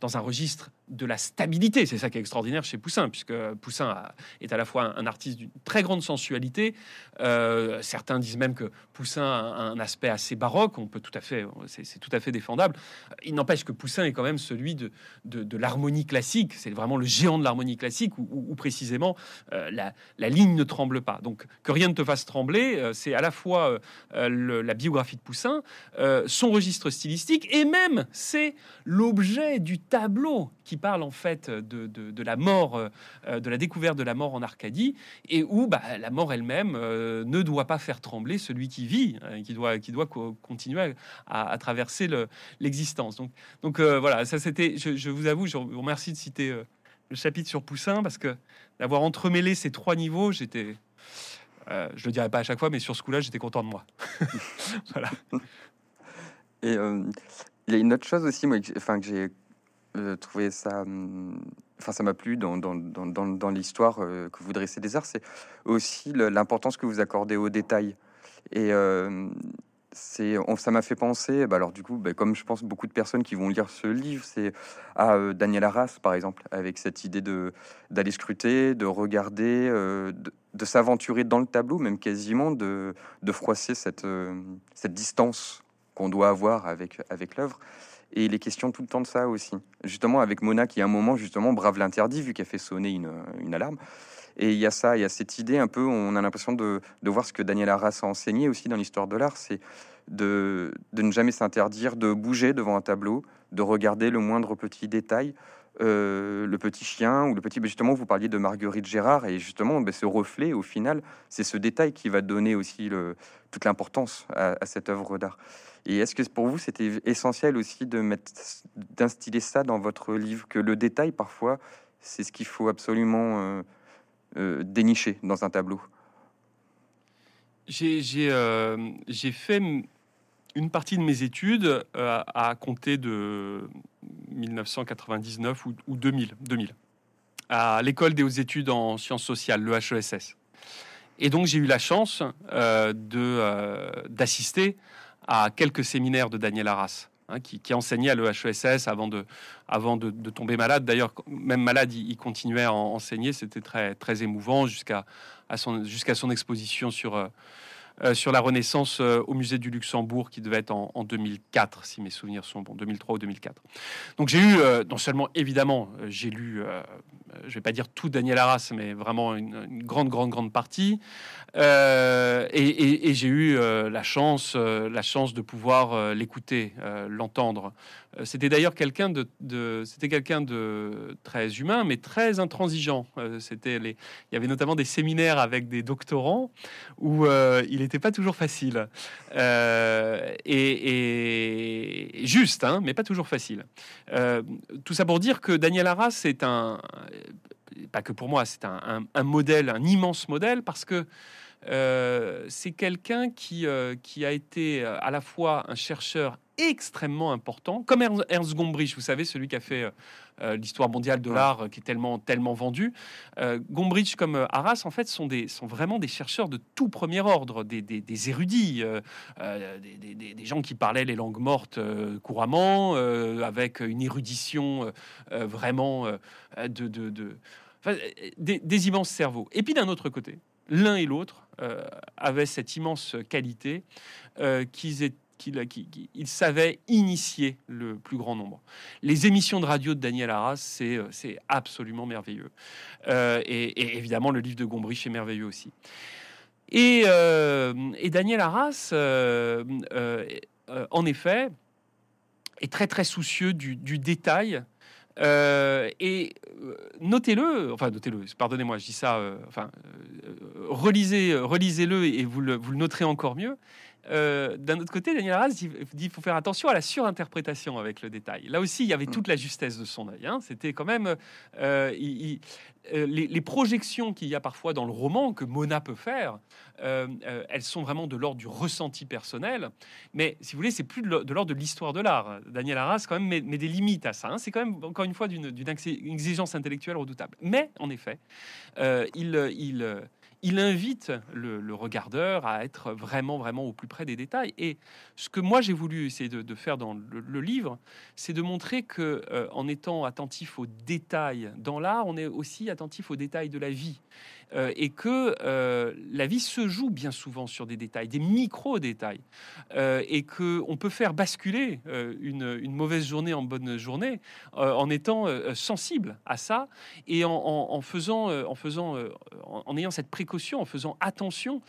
dans un registre de la stabilité. C'est ça qui est extraordinaire chez Poussin, puisque Poussin est à la fois un, artiste d'une très grande sensualité. certains disent même que Poussin a un aspect assez baroque. On peut tout à fait c'est tout à fait défendable. Il n'empêche que Poussin est quand même celui de, l'harmonie classique. C'est vraiment le géant de l'harmonie classique où, précisément euh, la, ligne ne tremble pas. Donc que rien ne te fasse trembler, euh, c'est à la fois euh, la biographie de Poussin, son registre stylistique et même c'est l'objet du tableau qui parle en fait de, de, la mort, de la découverte de la mort en Arcadie et où bah, la mort elle-même ne doit pas faire trembler celui qui vit, hein, qui doit, qui doit continuer à, traverser l'existence. donc, euh, voilà, ça c'était. Je, vous avoue, je vous remercie de citer euh, le chapitre sur Poussin parce que d'avoir entremêlé ces trois niveaux, j'étais. Euh, je le dirai pas à chaque fois, mais sur ce coup-là, j'étais content de moi. voilà. Et il y a une autre chose aussi, moi, enfin, que j'ai trouvé ça. Hum, enfin, ça m'a plu dans l'histoire que vous dressez des arts, c'est aussi l'importance que vous accordez aux détails. Et ça m'a fait penser, bah alors du coup, bah, comme je pense beaucoup de personnes qui vont lire ce livre, c'est à euh, Daniel Arras, par exemple, avec cette idée d'aller scruter, de regarder, euh, de, s'aventurer dans le tableau, même quasiment de, froisser cette, euh, cette distance qu'on doit avoir avec, l'œuvre. Et il est question tout le temps de ça aussi. Justement, avec Mona, qui à un moment, justement, brave l'interdit, vu qu'elle fait sonner une alarme. Et il y a ça, il y a cette idée un peu, on a l'impression de, voir ce que Daniel Arras a enseigné aussi dans l'histoire de l'art, c'est de, ne jamais s'interdire de bouger devant un tableau, de regarder le moindre petit détail, euh, le petit chien ou le petit. Justement, vous parliez de Marguerite Gérard et justement, ben, ce reflet, au final, c'est ce détail qui va donner aussi le, toute l'importance à, cette œuvre d'art. Et est-ce que pour vous, c'était essentiel aussi de mettre, d'instiller ça dans votre livre, que le détail, parfois, c'est ce qu'il faut absolument euh, dénicher dans un tableau euh, J'ai fait une partie de mes études euh, à compter de 1999 ou, 2000, 2000 à l'école des hautes études en sciences sociales, le HESS. Et donc j'ai eu la chance de d'assister à quelques séminaires de Daniel Arras. Hein, qui, enseignait à l'EHESS avant de, tomber malade. D'ailleurs, même malade, il, continuait à enseigner. C'était très, émouvant jusqu'à son, jusqu'à son exposition sur, euh, euh, sur la Renaissance euh, au musée du Luxembourg, qui devait être en, 2004, si mes souvenirs sont bons, 2003 ou 2004. Donc j'ai eu, non seulement évidemment, j'ai lu, je vais pas dire tout Daniel Arras, mais vraiment une, grande, grande, grande partie. et, et j'ai eu la chance, la chance de pouvoir l'écouter, l'entendre. Euh, c'était d'ailleurs quelqu'un de, c'était quelqu'un de très humain, mais très intransigeant. Euh, c'était les, il y avait notamment des séminaires avec des doctorants où euh, il n'était pas toujours facile et, juste, hein, mais pas toujours facile. tout ça pour dire que Daniel Arras c'est un, pas que pour moi, c'est un, modèle, un immense modèle parce que c'est quelqu'un qui, qui a été à la fois un chercheur extrêmement important, comme Ernst Gombrich, vous savez, celui qui a fait l'histoire mondiale de l'art, qui est tellement, tellement vendu. Gombrich comme Arras, en fait, sont, des, sont vraiment des chercheurs de tout premier ordre, des, des, érudits, des, des, gens qui parlaient les langues mortes couramment, avec une érudition vraiment de... de, de des immenses cerveaux. Et puis d'un autre côté, l'un et l'autre euh, avaient cette immense qualité euh, qu'ils qu'ils savaient initier le plus grand nombre. Les émissions de radio de Daniel Arras, c'est euh, absolument merveilleux. et, évidemment, le livre de Gombrich est merveilleux aussi. Et, Daniel Arras, en effet, est très très soucieux du, détail euh, et euh, notez-le, enfin notez-le, pardonnez-moi, je dis ça, euh, enfin relisez, relisez-le et vous le noterez encore mieux. Euh, d'un autre côté, Daniel Arras dit qu'il faut faire attention à la surinterprétation avec le détail. Là aussi, il y avait mm. toute la justesse de son œil. Hein. C'était quand même euh, euh, les, projections qu'il y a parfois dans le roman que Mona peut faire. elles sont vraiment de l'ordre du ressenti personnel. Mais si vous voulez, c'est plus de l'ordre de l'histoire de l'art. Daniel Arras quand même met, des limites à ça. Hein. C'est quand même encore une fois d'une exigence intellectuelle redoutable. Mais en effet, il, il il invite le, regardeur à être vraiment, vraiment au plus près des détails. Et ce que moi j'ai voulu essayer de, faire dans le, livre, c'est de montrer que euh, en étant attentif aux détails dans l'art, on est aussi attentif aux détails de la vie. Euh, et que euh, la vie se joue bien souvent sur des détails, des micro-détails, euh, et que on peut faire basculer une, mauvaise journée en bonne journée en étant sensible à ça et en, faisant, en faisant, en, ayant cette précaution, en faisant attention,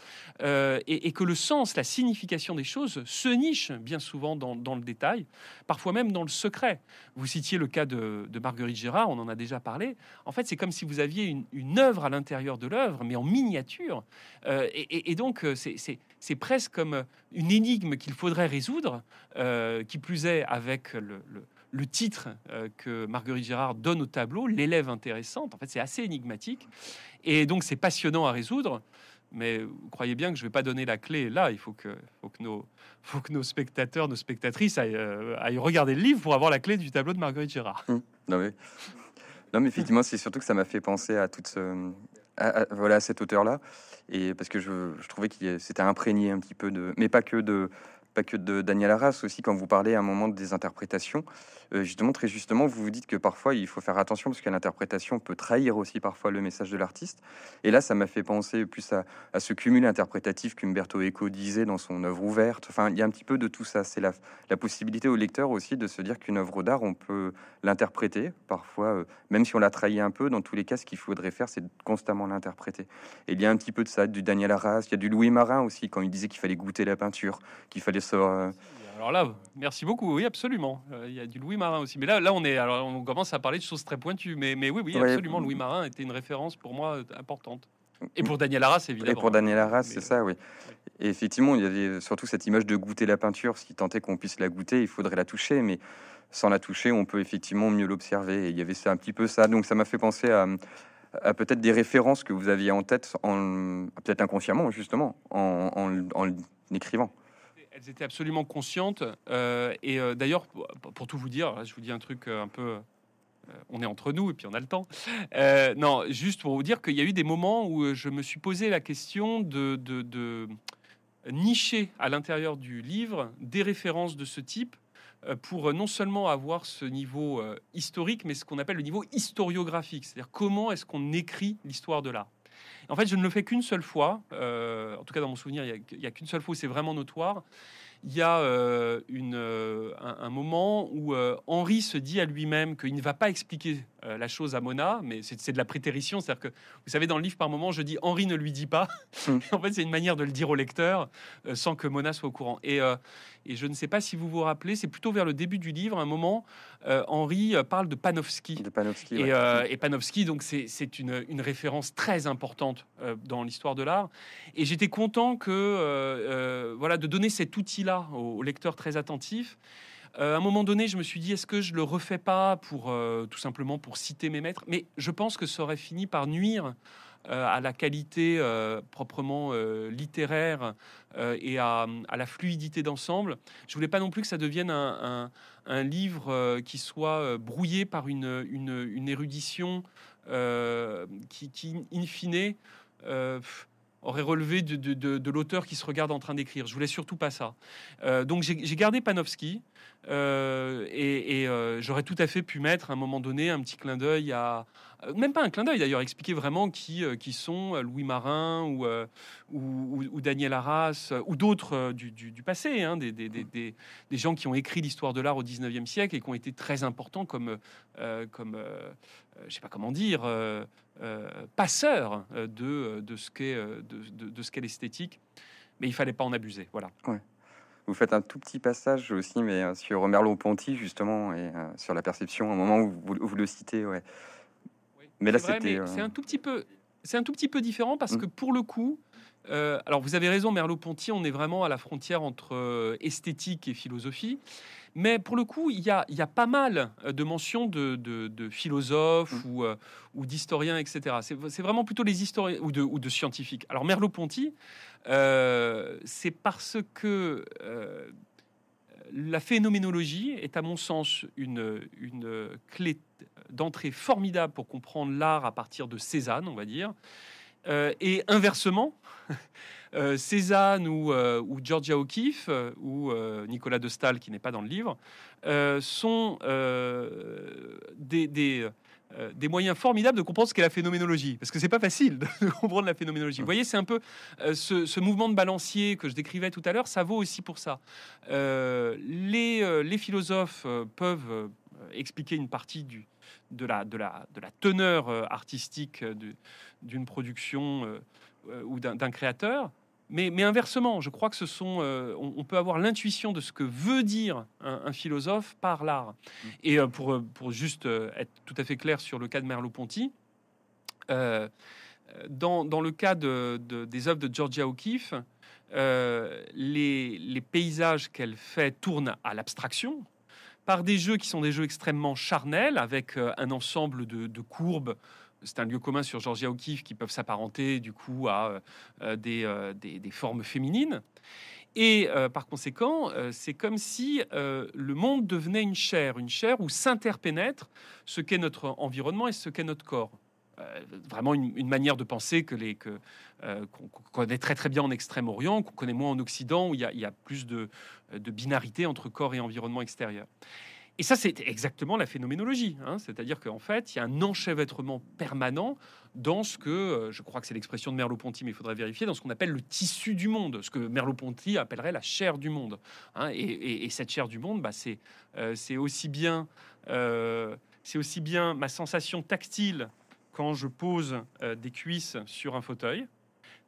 et, que le sens, la signification des choses se niche bien souvent dans, le détail, parfois même dans le secret. Vous citiez le cas de, Marguerite Gérard, on en a déjà parlé. En fait, c'est comme si vous aviez une, une œuvre à l'intérieur de l'œuvre, mais en miniature. Euh, et, donc, euh, c'est presque comme une énigme qu'il faudrait résoudre, euh, qui plus est avec le, titre que Marguerite Gérard donne au tableau, l'élève intéressante. En fait, c'est assez énigmatique. Et donc, c'est passionnant à résoudre. Mais croyez bien que je ne vais pas donner la clé là. Il faut que, nos, spectateurs, nos spectatrices aillent, regarder le livre pour avoir la clé du tableau de Marguerite Gérard. Hum, non, mais... non, mais effectivement, c'est surtout que ça m'a fait penser à toute ce, voilà, cette hauteur-là. Et parce que je, je trouvais que c'était imprégné un petit peu de, mais pas que de, pas que de Daniel Arras, aussi quand vous parlez à un moment des interprétations. Euh, justement, très justement, vous vous dites que parfois il faut faire attention parce que l'interprétation peut trahir aussi parfois le message de l'artiste. Et là, ça m'a fait penser plus à, ce cumul interprétatif qu'Umberto Eco disait dans son œuvre ouverte. Enfin, il y a un petit peu de tout ça. C'est la, possibilité au lecteur aussi de se dire qu'une œuvre d'art, on peut l'interpréter parfois, euh, même si on l'a trahi un peu. Dans tous les cas, ce qu'il faudrait faire, c'est constamment l'interpréter. Et il y a un petit peu de ça, du Daniel Arras. Il y a du Louis Marin aussi quand il disait qu'il fallait goûter la peinture, qu'il fallait alors là, merci beaucoup. Oui, absolument. Euh, il y a du Louis Marin aussi. Mais là, là, on est, alors, on commence à parler de choses très pointues. Mais, mais oui, oui, absolument. Louis Marin était une référence pour moi euh, importante. Et pour Daniel Arras, évidemment. Et pour Daniel Arras, c'est ça, oui. Et effectivement, il y avait surtout cette image de goûter la peinture. Si tant est qu'on puisse la goûter, il faudrait la toucher. Mais sans la toucher, on peut effectivement mieux l'observer. Et il y avait un petit peu ça. Donc ça m'a fait penser à, peut-être des références que vous aviez en tête, peut-être inconsciemment, justement, en, en, en écrivant elles étaient absolument conscientes. Euh, et euh, d'ailleurs, pour, tout vous dire, je vous dis un truc euh, un peu. on est entre nous et puis on a le temps. non, juste pour vous dire qu'il y a eu des moments où je me suis posé la question de, de nicher à l'intérieur du livre des références de ce type pour non seulement avoir ce niveau historique, mais ce qu'on appelle le niveau historiographique, c'est-à-dire comment est-ce qu'on écrit l'histoire de l'art. En fait, je ne le fais qu'une seule fois. Euh, en tout cas, dans mon souvenir, il n'y a, qu'une seule fois où c'est vraiment notoire. Il y a euh, une, euh, un, moment où Henri se dit à lui-même qu'il ne va pas expliquer la chose à Mona, mais c'est de la prétérition. C'est-à-dire que, vous savez, dans le livre, par moment, je dis Henri ne lui dit pas. Hmm. en fait, c'est une manière de le dire au lecteur sans que Mona soit au courant. Et, et je ne sais pas si vous vous rappelez, c'est plutôt vers le début du livre, un moment, euh, Henri euh, parle de Panofsky. De Panofsky et, euh, et, Panofsky, donc c'est une, une, référence très importante dans l'histoire de l'art. Et j'étais content que voilà de donner cet outil-là au, lecteur très attentif. à un moment donné, je me suis dit, est-ce que je le refais pas pour tout simplement pour citer mes maîtres? Mais je pense que ça aurait fini par nuire euh, à la qualité euh, proprement euh, littéraire et à, la fluidité d'ensemble. Je voulais pas non plus que ça devienne un, livre qui soit brouillé par une, une, érudition qui, qui, in fine, aurait relevé de, de, l'auteur qui se regarde en train d'écrire. Je voulais surtout pas ça. donc j'ai gardé Panofsky et, et j'aurais tout à fait pu mettre à un moment donné un petit clin d'œil à, euh, même pas un clin d'œil d'ailleurs, expliquer vraiment qui, euh, qui sont euh, Louis Marin ou, ou, Daniel Arras ou d'autres du, du, passé, hein, des, des, des, des, gens qui ont écrit l'histoire de l'art au 19e siècle et qui ont été très importants comme, comme je sais pas comment dire, passeurs de, de ce qu'est de, de, ce qu'est l'esthétique. Mais il fallait pas en abuser. Voilà. Vous faites un tout petit passage aussi, mais sur Merleau-Ponty, justement, et sur la perception, au moment où vous, vous le citez, ouais. Mais là, c'était. Euh, c'est un tout petit peu. C'est un tout petit peu différent parce mm. que pour le coup, alors vous avez raison, Merleau-Ponty, on est vraiment à la frontière entre esthétique et philosophie. Mais pour le coup, il y a, pas mal de mentions de, philosophes mmh. ou, ou d'historiens, etc. C'est vraiment plutôt les historiens ou de, ou de scientifiques. Alors Merleau-Ponty, c'est parce que la phénoménologie est, à mon sens, une, une clé d'entrée formidable pour comprendre l'art à partir de Cézanne, on va dire. Euh, et inversement, euh, Cézanne ou, euh, Georgia O'Keeffe ou Nicolas de Stahl, qui n'est pas dans le livre, sont des, moyens formidables de comprendre ce qu'est la phénoménologie, parce que c'est pas facile de comprendre la phénoménologie. Vous voyez, c'est un peu ce, mouvement de balancier que je décrivais tout à l'heure, ça vaut aussi pour ça. les, philosophes peuvent expliquer une partie de la, teneur euh, artistique d'une production euh, euh, ou d'un créateur. Mais, mais, inversement, je crois que ce sont, on, peut avoir l'intuition de ce que veut dire un, philosophe par l'art. Mm. Et pour, pour juste être tout à fait clair sur le cas de Merleau-Ponty, dans, dans, le cas de, des œuvres de Georgia O'Keeffe, les, les, paysages qu'elle fait tournent à l'abstraction, par des jeux qui sont des jeux extrêmement charnels, avec euh, un ensemble de, courbes. C'est un lieu commun sur Georgia O'Keeffe qui peuvent s'apparenter du coup à euh, euh, des, des, formes féminines. Et par conséquent, c'est comme si le monde devenait une chair, une chair où s'interpénètre ce qu'est notre environnement et ce qu'est notre corps. vraiment une, manière de penser que les que qu'on connaît très très bien en Extrême-Orient, qu'on connaît moins en Occident, où il y a, y a plus de, de binarité entre corps et environnement extérieur. Et ça, c'est exactement la phénoménologie. Hein. C'est-à-dire qu'en fait, il y a un enchevêtrement permanent dans ce que, euh, je crois que c'est l'expression de Merleau-Ponty, mais il faudrait vérifier, dans ce qu'on appelle le tissu du monde, ce que Merleau-Ponty appellerait la chair du monde. Hein. Et, cette chair du monde, bah, c'est euh, aussi bien... Euh, c'est aussi bien ma sensation tactile quand je pose des cuisses sur un fauteuil,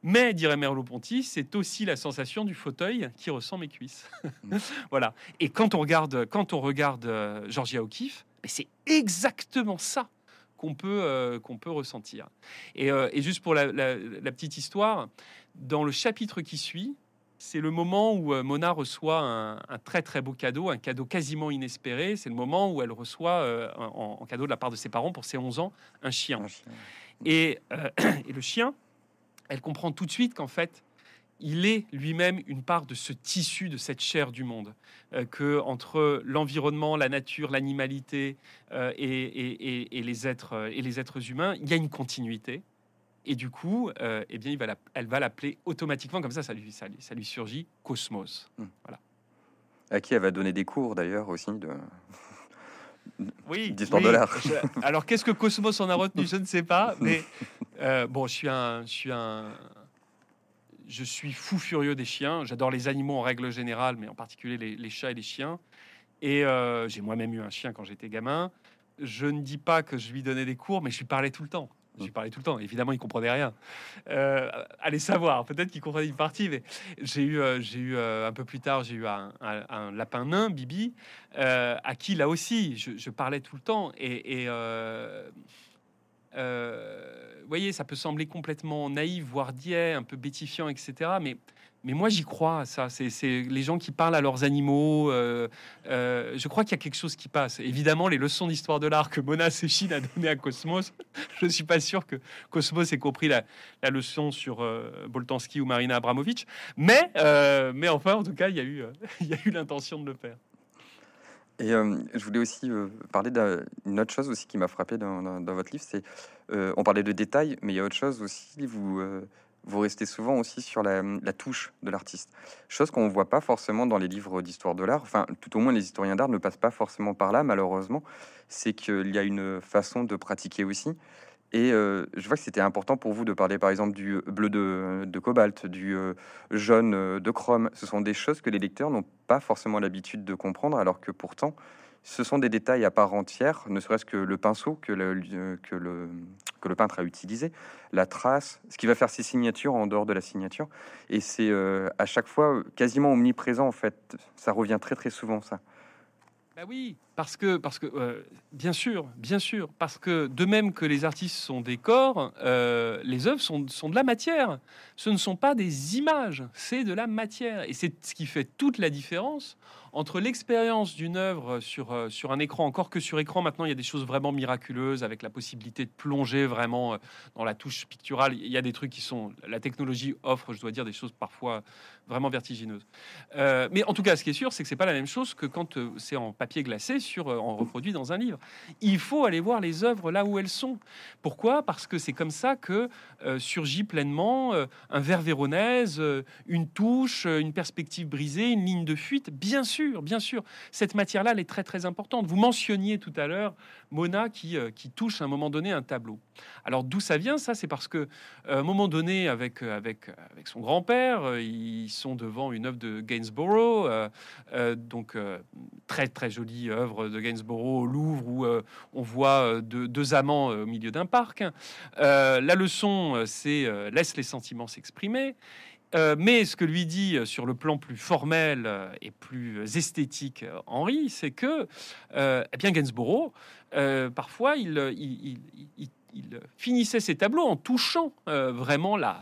mais, dirait Merleau-Ponty, c'est aussi la sensation du fauteuil qui ressent mes cuisses. Mm. voilà. Et quand on regarde, quand on regarde euh, Georgia O'Keeffe, c'est exactement ça qu'on peut, euh, qu'on peut ressentir. Et, euh, juste pour la, petite histoire, dans le chapitre qui suit, c'est le moment où Mona reçoit un, très très beau cadeau, un cadeau quasiment inespéré. C'est le moment où elle reçoit en, cadeau de la part de ses parents pour ses 11 ans un chien. et, le chien, elle comprend tout de suite qu'en fait, il est lui-même une part de ce tissu, de cette chair du monde, euh, que entre l'environnement, la nature, l'animalité euh, et, les êtres et les êtres humains, il y a une continuité. Et du coup, euh, eh bien, il va elle va l'appeler automatiquement comme ça, ça lui, ça, ça lui surgit cosmos. Hmm. Voilà. À qui elle va donner des cours d'ailleurs aussi de oui, d'histoire de l'art. Alors, qu'est-ce que Cosmos en a retenu? Je ne sais pas. Mais euh, bon, je suis un, je suis un, je suis fou furieux des chiens. J'adore les animaux en règle générale, mais en particulier les, chats et les chiens. Et euh, j'ai moi-même eu un chien quand j'étais gamin. Je ne dis pas que je lui donnais des cours, mais je lui parlais tout le temps. Lui parlais tout le temps. Évidemment, il comprenait rien. Euh, allez savoir. Peut-être qu'il comprenait une partie, mais j'ai eu, euh, j'ai eu euh, un peu plus tard, j'ai eu un, lapin nain, Bibi, à qui là aussi, je, parlais tout le temps. Et, vous voyez, ça peut sembler complètement naïf, voire diais, un peu bétifiant, etc. Mais mais moi, j'y crois ça. C'est les gens qui parlent à leurs animaux. Euh, euh, je crois qu'il y a quelque chose qui passe. Évidemment, les leçons d'histoire de l'art que Mona Sechin a donné à Cosmos, je ne suis pas sûr que Cosmos ait compris la, leçon sur euh, Boltanski ou Marina Abramovic. Mais, mais enfin, en tout cas, il y a eu, l'intention de le faire. Et je voulais aussi parler d'une autre chose aussi qui m'a frappé dans, dans, votre livre. C'est, on parlait de détails, mais il y a autre chose aussi. Vous vous restez souvent aussi sur la, touche de l'artiste. Chose qu'on ne voit pas forcément dans les livres d'histoire de l'art. Enfin, tout au moins, les historiens d'art ne passent pas forcément par là, malheureusement. C'est qu'il y a une façon de pratiquer aussi. Et euh, je vois que c'était important pour vous de parler, par exemple, du bleu de, cobalt, du euh, jaune euh, de chrome. Ce sont des choses que les lecteurs n'ont pas forcément l'habitude de comprendre, alors que pourtant, ce sont des détails à part entière, ne serait-ce que le pinceau que le, peintre a utilisé, la trace, ce qui va faire ses signatures en dehors de la signature. Et c'est euh, à chaque fois quasiment omniprésent, en fait. Ça revient très très souvent, ça. Bah oui, parce que, parce que euh, bien sûr, bien sûr, parce que de même que les artistes sont des corps, euh, les œuvres sont, sont, de la matière. Ce ne sont pas des images, c'est de la matière. Et c'est ce qui fait toute la différence entre l'expérience d'une œuvre sur, euh, sur un écran, encore que sur écran, maintenant il y a des choses vraiment miraculeuses avec la possibilité de plonger vraiment dans la touche picturale. Il y a des trucs qui sont. La technologie offre, je dois dire, des choses parfois vraiment vertigineuses. mais en tout cas, ce qui est sûr, c'est que c'est pas la même chose que quand c'est en papier glacé sur en euh, reproduit dans un livre. Il faut aller voir les œuvres là où elles sont. Pourquoi? Parce que c'est comme ça que euh, surgit pleinement euh, un vers véronèse, une touche, une perspective brisée, une ligne de fuite. Bien sûr, bien sûr, cette matière-là, elle est très très importante. Vous mentionniez tout à l'heure Mona qui, qui touche à un moment donné un tableau. Alors d'où ça vient? Ça, c'est parce que à un moment donné, avec avec avec son grand-père, ils sont devant une œuvre de Gainsborough, donc très très jolie œuvre de Gainsborough au Louvre où euh, on voit euh, deux, amants euh, au milieu d'un parc. la leçon, c'est laisse les sentiments s'exprimer. mais ce que lui dit sur le plan plus formel et plus esthétique Henri, c'est que eh bien Gainsborough, parfois, il, finissait ses tableaux en touchant vraiment la,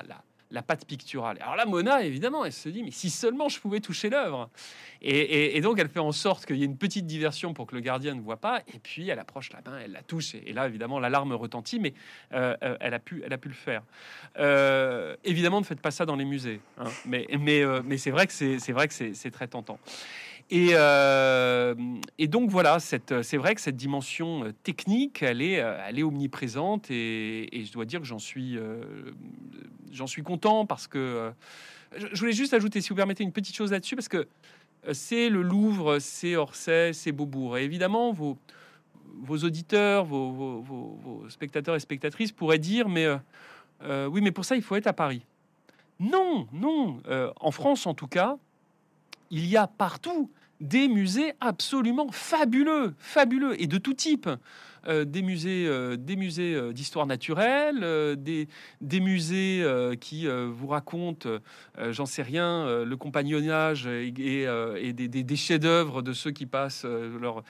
la patte picturale. Alors la Mona, évidemment, elle se dit, mais si seulement je pouvais toucher l'œuvre. Et, donc, elle fait en sorte qu'il y ait une petite diversion pour que le gardien ne voit pas. Et puis, elle approche la main, elle la touche. Et, là, évidemment, l'alarme retentit, mais euh, euh, elle, a pu, elle a pu le faire. Euh, évidemment, ne faites pas ça dans les musées. Hein. Mais, mais, mais c'est vrai que c'est vrai que c'est très tentant. Et, et, donc voilà, c'est vrai que cette dimension technique, elle est, est omniprésente et, je dois dire que j'en suis, suis content parce que je voulais juste ajouter, si vous permettez, une petite chose là-dessus parce que euh, c'est le Louvre, c'est Orsay, c'est Beaubourg. Et évidemment, vos, auditeurs, vos, spectateurs et spectatrices pourraient dire, mais euh, euh, oui, mais pour ça, il faut être à Paris. Non, non. en France, en tout cas, il y a partout des musées absolument fabuleux, fabuleux, et de tout type. Euh, des musées, euh, des musées euh, d'histoire naturelle, des, musées qui vous racontent, j'en sais rien, le compagnonnage et, des, chefs-d'œuvre de ceux qui passent leur.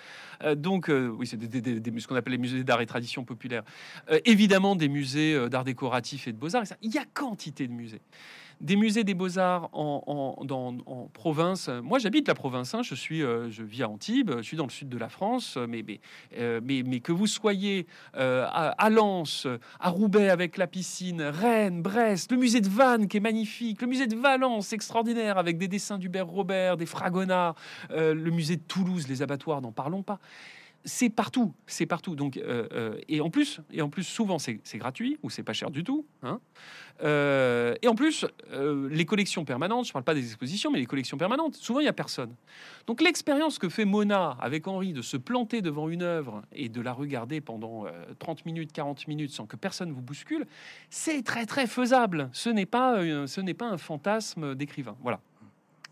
donc, oui, c'est ce qu'on appelle les musées d'art et tradition populaire. évidemment, des musées d'art décoratif et de beaux-arts. Il y a quantité de musées des musées des beaux-arts en, province. Moi, j'habite la province. Hein. je suis, euh, je vis à Antibes. Je suis dans le sud de la France. Mais, mais, euh, mais, que vous soyez euh, à, Lens, à Roubaix avec la piscine, Rennes, Brest, le musée de Vannes qui est magnifique, le musée de Valence extraordinaire avec des dessins d'Hubert Robert, des Fragonard, le musée de Toulouse, les abattoirs, n'en parlons pas c'est partout, c'est partout. Donc, euh, euh, et en plus, et en plus, souvent c'est gratuit ou c'est pas cher du tout. Hein. Euh, et en plus, les collections permanentes. Je parle pas des expositions, mais les collections permanentes. Souvent, il y a personne. Donc, l'expérience que fait Mona avec Henri de se planter devant une œuvre et de la regarder pendant 30 minutes, 40 minutes sans que personne vous bouscule, c'est très très faisable. Ce n'est pas, ce n'est pas un fantasme d'écrivain. Voilà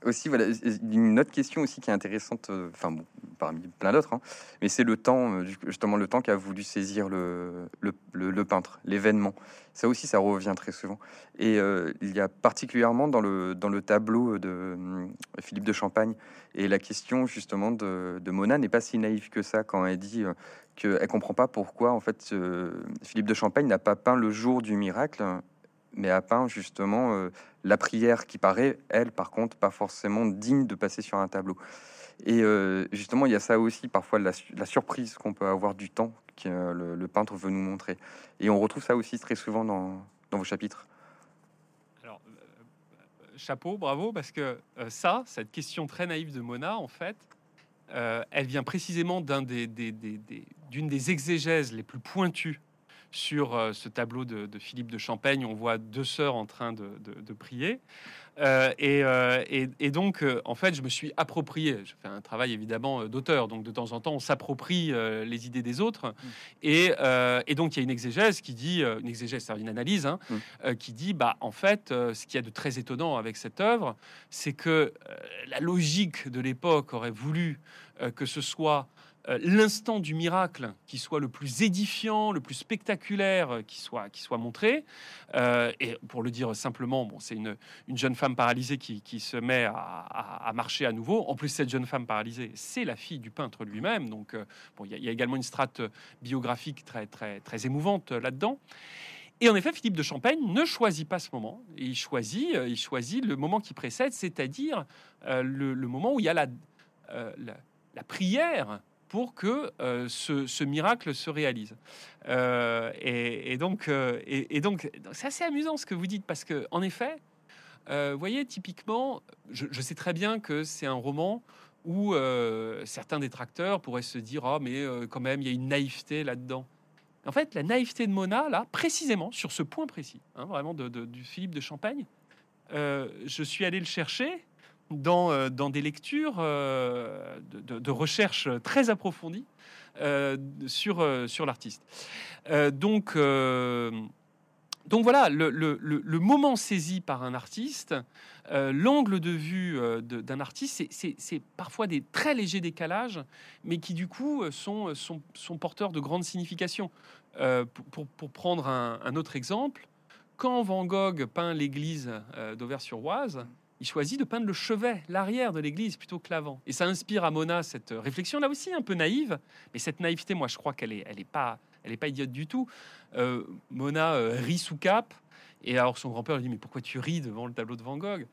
aussi, voilà, une autre question aussi qui est intéressante, euh, enfin bon, parmi plein d'autres, hein, mais c'est le temps, euh, justement le temps qu'a voulu saisir le, le, le, peintre, l'événement. Ça aussi, ça revient très souvent. Et euh, il y a particulièrement dans le, dans le tableau de Philippe de Champagne, et la question justement de, Mona n'est pas si naïve que ça quand elle dit qu'elle comprend pas pourquoi en fait Philippe de Champagne n'a pas peint le jour du miracle mais a peint justement euh, la prière qui paraît, elle, par contre, pas forcément digne de passer sur un tableau. Et euh, justement, il y a ça aussi, parfois, la, surprise qu'on peut avoir du temps que le, peintre veut nous montrer. Et on retrouve ça aussi très souvent dans, dans vos chapitres. Alors, euh, chapeau, bravo, parce que ça, cette question très naïve de Mona, en fait, elle vient précisément d'une des, des, des, des, exégèses les plus pointues sur euh, ce tableau de, Philippe de Champagne, on voit deux sœurs en train de, prier. Euh, euh, et, donc, en fait, je me suis approprié. Je fais un travail évidemment d'auteur, donc de temps en temps, on s'approprie les idées des autres. Mm. Et, donc, il y a une exégèse qui dit, une exégèse, c'est une analyse, hein, mm. qui dit, bah, en fait, ce qu'il y a de très étonnant avec cette œuvre, c'est que la logique de l'époque aurait voulu que ce soit l'instant du miracle qui soit le plus édifiant, le plus spectaculaire euh, qui soit, qui soit montré. Euh, et pour le dire simplement, bon, c'est une, une, jeune femme paralysée qui, qui se met à, à, marcher à nouveau. En plus, cette jeune femme paralysée, c'est la fille du peintre lui-même. Donc, bon, il y, y, a également une strate biographique très, très, très émouvante là-dedans. Et en effet, Philippe de Champagne ne choisit pas ce moment. Il choisit, il choisit le moment qui précède, c'est-à-dire le, moment où il y a la, la prière pour que euh, ce, miracle se réalise. Euh, et, donc, euh, et, donc, c'est assez amusant ce que vous dites parce que, en effet, vous voyez, typiquement, je, sais très bien que c'est un roman où certains détracteurs pourraient se dire, oh, mais quand même, il y a une naïveté là-dedans. En fait, la naïveté de Mona, là, précisément sur ce point précis, hein, vraiment de, du Philippe de Champagne, je suis allé le chercher dans, euh, dans des lectures euh, de, recherche très approfondies euh, sur, sur l'artiste. donc, donc voilà, le, moment saisi par un artiste, l'angle de vue d'un artiste, c'est parfois des très légers décalages, mais qui du coup sont, sont, sont porteurs de grandes significations. Pour, pour, prendre un, un, autre exemple, quand Van Gogh peint l'église d'Auvers-sur-Oise, il choisit de peindre le chevet, l'arrière de l'église plutôt que l'avant. Et ça inspire à Mona cette réflexion là aussi un peu naïve, mais cette naïveté, moi je crois qu'elle est, elle est pas, elle est pas idiote du tout. Euh, Mona euh, rit sous cap, et alors son grand-père lui dit mais pourquoi tu ris devant le tableau de Van Gogh?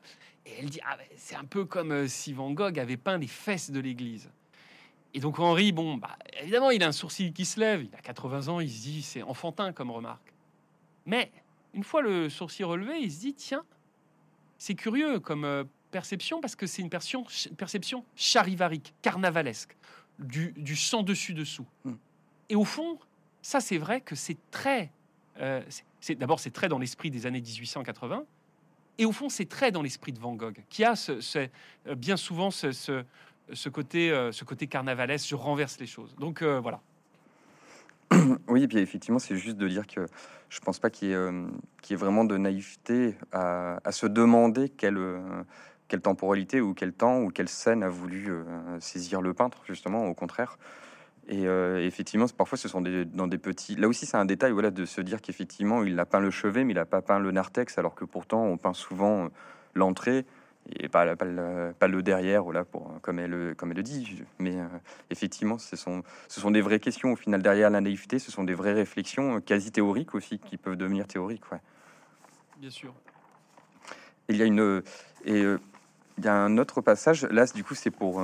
Et elle dit ah, c'est un peu comme euh, si Van Gogh avait peint les fesses de l'église. Et donc Henri, bon, bah, évidemment, il a un sourcil qui se lève, il a 80 ans, il se dit c'est enfantin comme remarque. Mais une fois le sourcil relevé, il se dit tiens, c'est curieux comme euh, perception parce que c'est une perception, charivarique, carnavalesque, du, du sans dessus dessous. Hmm. Et au fond, ça c'est vrai que c'est très, euh, c'est d'abord c'est très dans l'esprit des années 1880, et au fond c'est très dans l'esprit de Van Gogh, qui a ce, euh, bien souvent ce, ce, côté, ce côté carnavalesque, je renverse les choses. Donc voilà. Oui, et puis effectivement, c'est juste de dire que je pense pas qu'il y, euh, ait vraiment de naïveté à, se demander quelle, euh, quelle temporalité ou quel temps ou quelle scène a voulu euh, saisir le peintre, justement, au contraire. Et effectivement, parfois, ce sont des, dans des petits. Là aussi, c'est un détail, voilà, de se dire qu'effectivement, il a peint le chevet, mais il n'a pas peint le narthex, alors que pourtant, on peint souvent l'entrée et pas, pas, le, pas le derrière, voilà, pour, comme, elle, comme elle le dit. Mais euh, effectivement, ce sont, ce sont des vraies questions. Au final, derrière la naïveté, ce sont des vraies réflexions, euh, quasi théoriques aussi, qui peuvent devenir théoriques. Ouais. Bien sûr. Il y a une et euh, il y a un autre passage. Là, du coup, c'est pour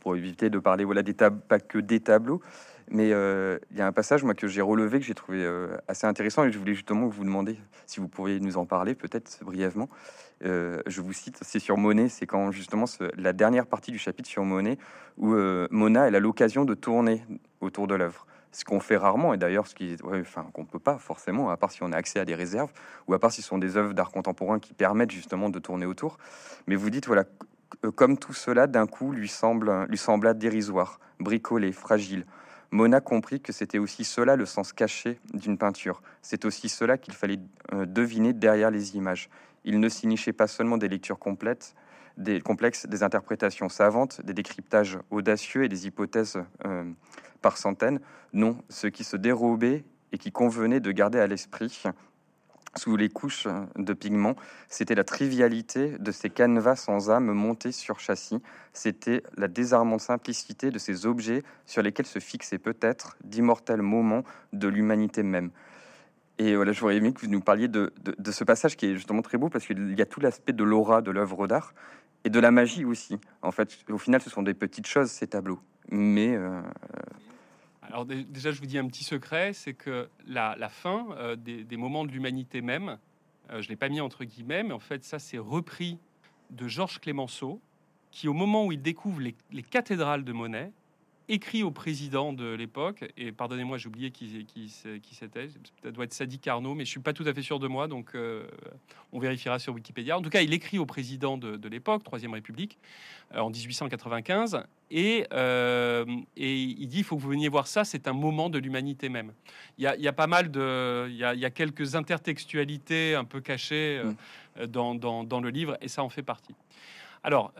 pour éviter de parler voilà des tables, pas que des tableaux. Mais il y a un passage que j'ai relevé que j'ai trouvé assez intéressant et je voulais justement vous demander si vous pourriez nous en parler peut-être brièvement. Euh, je vous cite, c'est sur Monet, c'est quand justement la dernière partie du chapitre sur Monet, où euh, Mona elle a l'occasion de tourner autour de l'œuvre. Ce qu'on fait rarement, et d'ailleurs ce qui, ouais, enfin, qu'on peut pas forcément, à part si on a accès à des réserves, ou à part si ce sont des œuvres d'art contemporain qui permettent justement de tourner autour. Mais vous dites, voilà, euh, comme tout cela d'un coup lui, semble, lui sembla dérisoire, bricolé, fragile. Mona comprit que c'était aussi cela le sens caché d'une peinture. C'est aussi cela qu'il fallait deviner derrière les images il ne s'y nichait pas seulement des lectures complètes, des complexes, des interprétations savantes, des décryptages audacieux et des hypothèses euh, par centaines. Non, ce qui se dérobait et qui convenait de garder à l'esprit sous les couches de pigments, c'était la trivialité de ces canevas sans âme montés sur châssis, c'était la désarmante simplicité de ces objets sur lesquels se fixaient peut-être d'immortels moments de l'humanité même. Et voilà, j'aurais aimé que vous nous parliez de, de, ce passage qui est justement très beau parce qu'il y a tout l'aspect de l'aura de l'œuvre d'art et de la magie aussi. En fait, au final, ce sont des petites choses, ces tableaux. Mais. Euh, Alors, déjà, je vous dis un petit secret c'est que la, fin euh, des, moments de l'humanité même, euh, je ne l'ai pas mis entre guillemets, mais en fait, ça, c'est repris de Georges Clémenceau, qui, au moment où il découvre les cathédrales de Monet, écrit au président de l'époque, et pardonnez-moi, j'ai oublié qui, qui, qui c'était, ça doit être Sadi Carnot, mais je suis pas tout à fait sûr de moi, donc euh, on vérifiera sur Wikipédia. En tout cas, il écrit au président de, de l'époque, Troisième République, euh, en 1895, et, euh, et, il dit il faut que vous veniez voir ça, c'est un moment de l'humanité même. Il y, a, il y a, pas mal de. Il y a, il y a quelques intertextualités un peu cachées mm. dans, dans, dans, le livre, et ça en fait partie. Alors,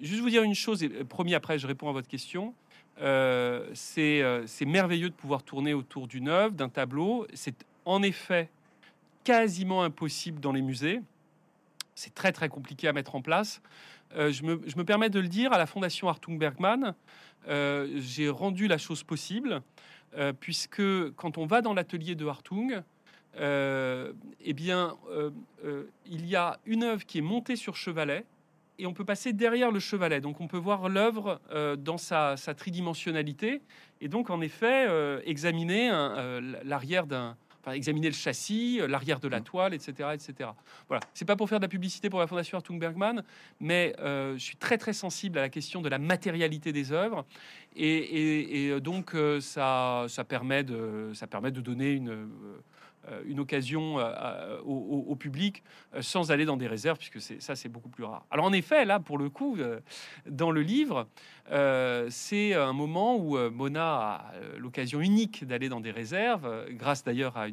juste vous dire une chose, et promis après je réponds à votre question. c'est merveilleux de pouvoir tourner autour d'une œuvre, d'un tableau. C'est en effet quasiment impossible dans les musées. C'est très très compliqué à mettre en place. je, me, je, me, permets de le dire à la Fondation Hartung Bergman. J'ai rendu la chose possible puisque quand on va dans l'atelier de Hartung, euh, eh bien, euh, euh, il y a une œuvre qui est montée sur chevalet et on peut passer derrière le chevalet. Donc, on peut voir l'œuvre dans sa, tridimensionnalité et donc, en effet, examiner l'arrière d'un, examiner le châssis, l'arrière de la mmh. toile, etc., etc. Voilà. C'est pas pour faire de la publicité pour la Fondation Artung Bergman, mais je suis très très sensible à la question de la matérialité des œuvres et, donc ça, ça permet de ça permet de donner une euh, une occasion euh, au, public euh, sans aller dans des réserves, puisque ça, c'est beaucoup plus rare. Alors en effet, là, pour le coup, dans le livre, c'est un moment où Mona a l'occasion unique d'aller dans des réserves, grâce d'ailleurs à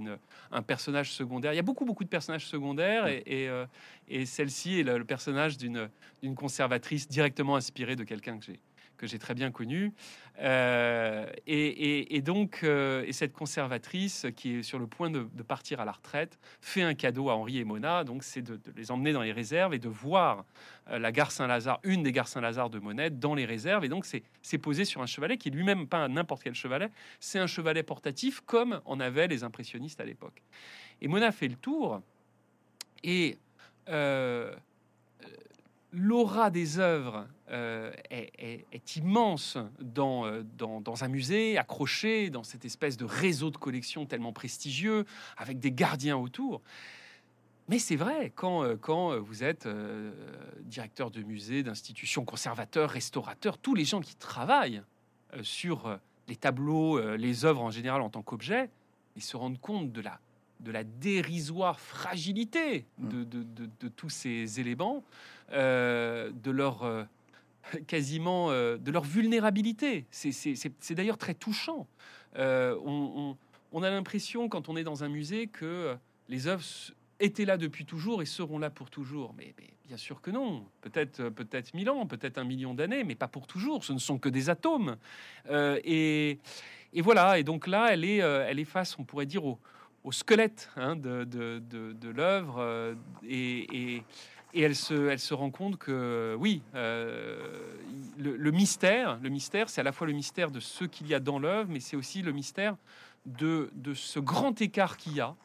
un personnage secondaire. Il y a beaucoup, beaucoup de personnages secondaires, et, et, celle-ci est le personnage d'une conservatrice directement inspirée de quelqu'un que j'ai que j'ai très bien connu euh, et, donc, euh, et cette conservatrice qui est sur le point de, partir à la retraite fait un cadeau à Henri et Mona. Donc, c'est de, les emmener dans les réserves et de voir euh, la gare Saint-Lazare, une des gares Saint-Lazare de Monet, dans les réserves. Et donc, c'est posé sur un chevalet qui lui-même pas n'importe quel chevalet. C'est un chevalet portatif comme en avaient les impressionnistes à l'époque. Et Mona fait le tour et l'aura des œuvres euh, est, immense euh, dans, dans, un musée, accroché dans cette espèce de réseau de collections tellement prestigieux, avec des gardiens autour. Mais c'est vrai, quand, euh, quand vous êtes directeur de musée, d'institution, conservateur, restaurateur, tous les gens qui travaillent sur les tableaux, les œuvres en général en tant qu'objet, ils se rendent compte de la de la dérisoire fragilité de, mm. tous ces éléments, de leur quasiment euh, de leur vulnérabilité. C'est d'ailleurs très touchant. On, a l'impression quand on est dans un musée que les œuvres étaient là depuis toujours et seront là pour toujours. Mais, bien sûr que non. Peut-être peut-être mille ans, peut-être un million d'années, mais pas pour toujours. Ce ne sont que des atomes. et, voilà. Et donc là, elle est, elle est face, on pourrait dire, au, squelette hein, de, l'œuvre euh, et, et, elle, se, rend compte que oui, euh, le, mystère, le mystère, c'est à la fois le mystère de ce qu'il y a dans l'œuvre, mais c'est aussi le mystère de, ce grand écart qu'il y a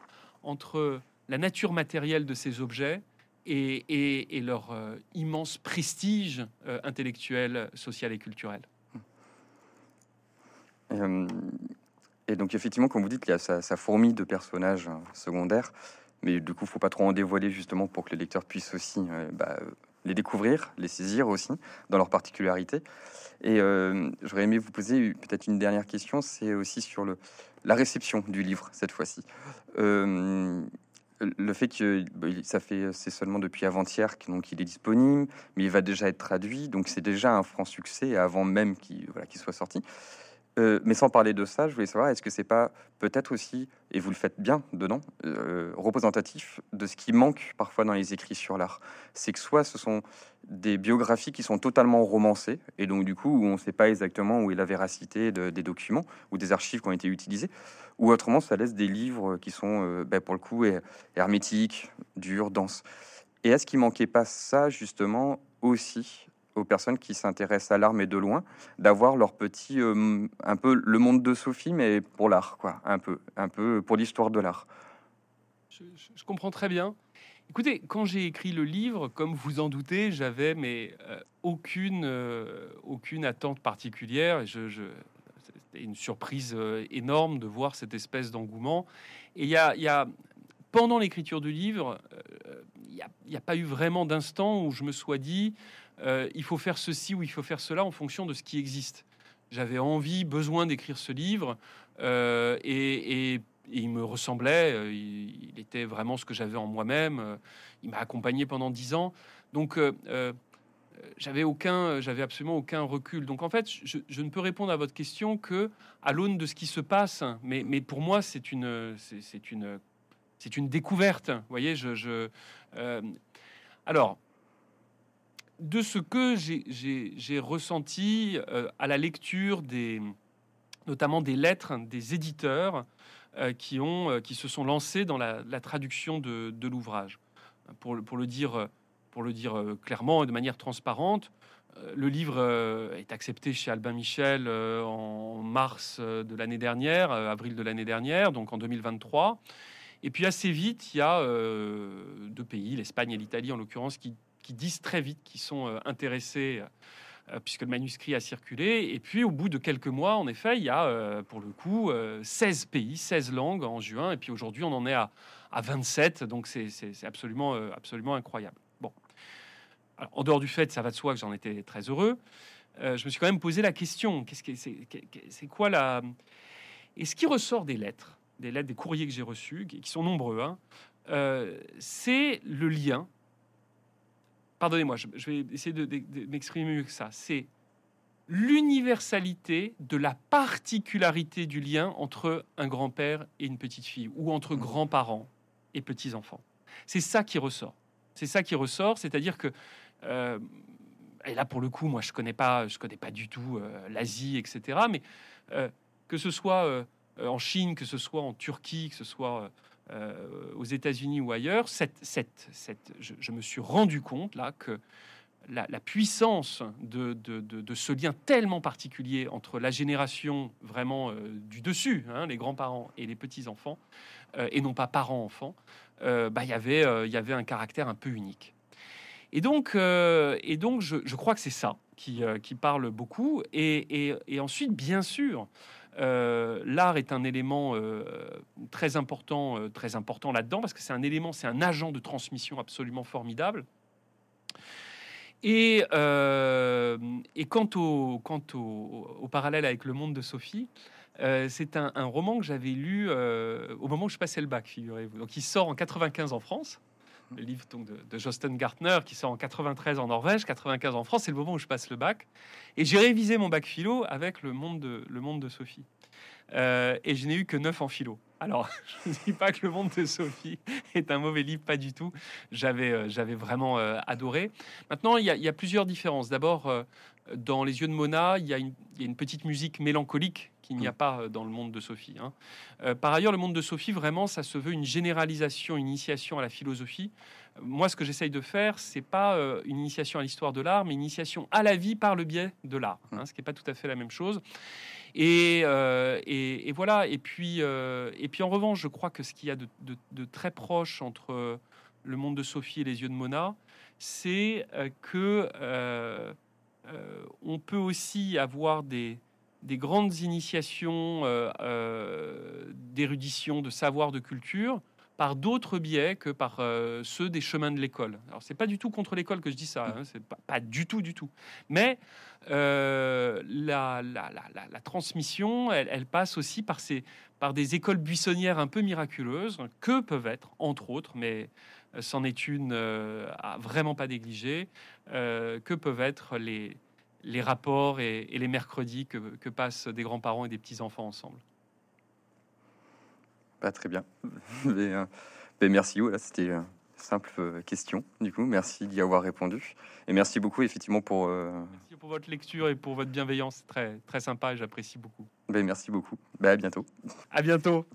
entre la nature matérielle de ces objets et, leur euh, immense prestige intellectuel, social et culturel. Et donc effectivement, comme vous dites, il y a sa, fourmi de personnages euh, secondaires, mais du coup, faut pas trop en dévoiler justement pour que le lecteur puisse aussi euh, bah, les découvrir, les saisir aussi dans leur particularité. Et euh, j'aurais aimé vous poser peut-être une dernière question, c'est aussi sur la réception du livre cette fois-ci. le fait que bah, ça fait c'est seulement depuis avant-hier qu'il est disponible, mais il va déjà être traduit, donc c'est déjà un franc succès avant même qu'il soit sorti. Euh, mais sans parler de ça, je voulais savoir, est-ce que c'est pas peut-être aussi, et vous le faites bien dedans, euh, représentatif de ce qui manque parfois dans les écrits sur l'art? C'est que soit ce sont des biographies qui sont totalement romancées, et donc du coup on ne sait pas exactement où est la véracité des documents ou des archives qui ont été utilisées, ou autrement ça laisse des livres qui sont, euh, ben, pour le coup, hermétiques, durs, denses. Et est-ce qu'il manquait pas ça justement aussi aux personnes qui s'intéressent à l'art mais de loin, d'avoir leur petit, euh, un peu le monde de Sophie mais pour l'art, quoi, un peu, un peu pour l'histoire de l'art. Je, comprends très bien. Écoutez, quand j'ai écrit le livre, comme vous en doutez, j'avais mais euh, aucune, euh, aucune attente particulière. Je, je c'était une surprise énorme de voir cette espèce d'engouement. Et il y a, y a, pendant l'écriture du livre, il n'y a, a, pas eu vraiment d'instant où je me sois dit euh, il faut faire ceci ou il faut faire cela en fonction de ce qui existe. J'avais envie, besoin d'écrire ce livre euh, et, il me ressemblait. Euh, il, était vraiment ce que j'avais en moi-même. Il m'a accompagné pendant dix ans. Donc, j'avais aucun, j'avais absolument aucun recul. Donc en fait, je, ne peux répondre à votre question que à l'aune de ce qui se passe. Mais, pour moi, c'est une, c'est une, c'est une découverte. Vous voyez, je alors de ce que j'ai ressenti à la lecture des, notamment des lettres des éditeurs qui, ont, qui se sont lancés dans la, traduction de, l'ouvrage. Pour, le dire, pour le dire clairement et de manière transparente, euh, le livre euh, est accepté chez Albin Michel euh, en mars de l'année dernière, avril de l'année dernière, donc en 2023. Et puis assez vite, il y a deux pays, l'Espagne et l'Italie en l'occurrence, qui, disent très vite qu'ils sont intéressés puisque le manuscrit a circulé. Et puis, au bout de quelques mois, en effet, il y a, pour le coup, 16 pays, 16 langues en juin. Et puis aujourd'hui, on en est à, à 27. Donc, c'est absolument, absolument incroyable en dehors du fait, ça va de soi que j'en étais très heureux, euh, je me suis quand même posé la question qu'est-ce que c'est, quoi la Et ce qui ressort des lettres, des lettres, des courriers que j'ai reçus, qui sont nombreux, hein, euh, c'est le lien. Pardonnez-moi, je, vais essayer de, m'exprimer mieux que ça. C'est l'universalité de la particularité du lien entre un grand-père et une petite fille, ou entre mmh. grands-parents et petits-enfants. C'est ça qui ressort. C'est ça qui ressort, c'est-à-dire que euh, et là, pour le coup, moi, je connais pas, je connais pas du tout euh, l'Asie, etc. Mais euh, que ce soit en Chine, que ce soit en Turquie, que ce soit aux États-Unis ou ailleurs, cette, cette, cette, je, me suis rendu compte là que la, puissance de, de, de, ce lien tellement particulier entre la génération vraiment du dessus, hein, les grands-parents et les petits-enfants, et non pas parents-enfants, bah, y il y avait un caractère un peu unique. Et donc, euh, et donc je, crois que c'est ça qui, euh, qui, parle beaucoup. Et, et, ensuite, bien sûr, euh, l'art est un élément très important, très important là-dedans, parce que c'est un élément, c'est un agent de transmission absolument formidable. Et, quant, au, quant au, parallèle avec Le Monde de Sophie, c'est un, roman que j'avais lu au moment où je passais le bac, figurez-vous. Donc il sort en 95 en France le livre donc, de, de, Gartner qui sort en 93 en Norvège, 95 en France. C'est le moment où je passe le bac. Et j'ai révisé mon bac philo avec le monde de, le monde de Sophie. Euh, et je n'ai eu que 9 en philo. Alors, je ne dis pas que le monde de Sophie est un mauvais livre, pas du tout. J'avais, euh, vraiment euh, adoré. Maintenant, il y, il y, a, plusieurs différences. D'abord, dans Les yeux de Mona, il y, a une, il y a une petite musique mélancolique qu'il n'y a mm. pas euh, dans le monde de Sophie. Hein. Euh, par ailleurs, le monde de Sophie, vraiment, ça se veut une généralisation, une initiation à la philosophie. Moi, ce que j'essaye de faire, c'est pas euh, une initiation à l'histoire de l'art, mais une initiation à la vie par le biais de l'art, hein, mm. ce qui n'est pas tout à fait la même chose. Et, et, voilà. Et puis, et puis, en revanche, je crois que ce qu'il y a de, de, très proche entre le monde de Sophie et les yeux de Mona, c'est que on peut aussi avoir des, des grandes initiations euh, euh, d'érudition, de savoir, de culture, par d'autres biais que par euh, ceux des chemins de l'école. Alors c'est pas du tout contre l'école que je dis ça, hein, c'est pas, du tout, du tout. Mais la, la, transmission, elle, passe aussi par, ces, par des écoles buissonnières un peu miraculeuses que peuvent être, entre autres, mais c'en est une à vraiment pas négliger, que peuvent être les, les rapports et, les mercredis que, passent des grands-parents et des petits-enfants ensemble? Pas très bien. mais, euh, merci. Voilà, c'était une simple euh, question. Du coup, merci d'y avoir répondu. Et merci beaucoup, effectivement, pour... Euh, merci pour votre lecture et pour votre bienveillance. très, très sympa et j'apprécie beaucoup. Ben, merci beaucoup. Ben, à bientôt. À bientôt.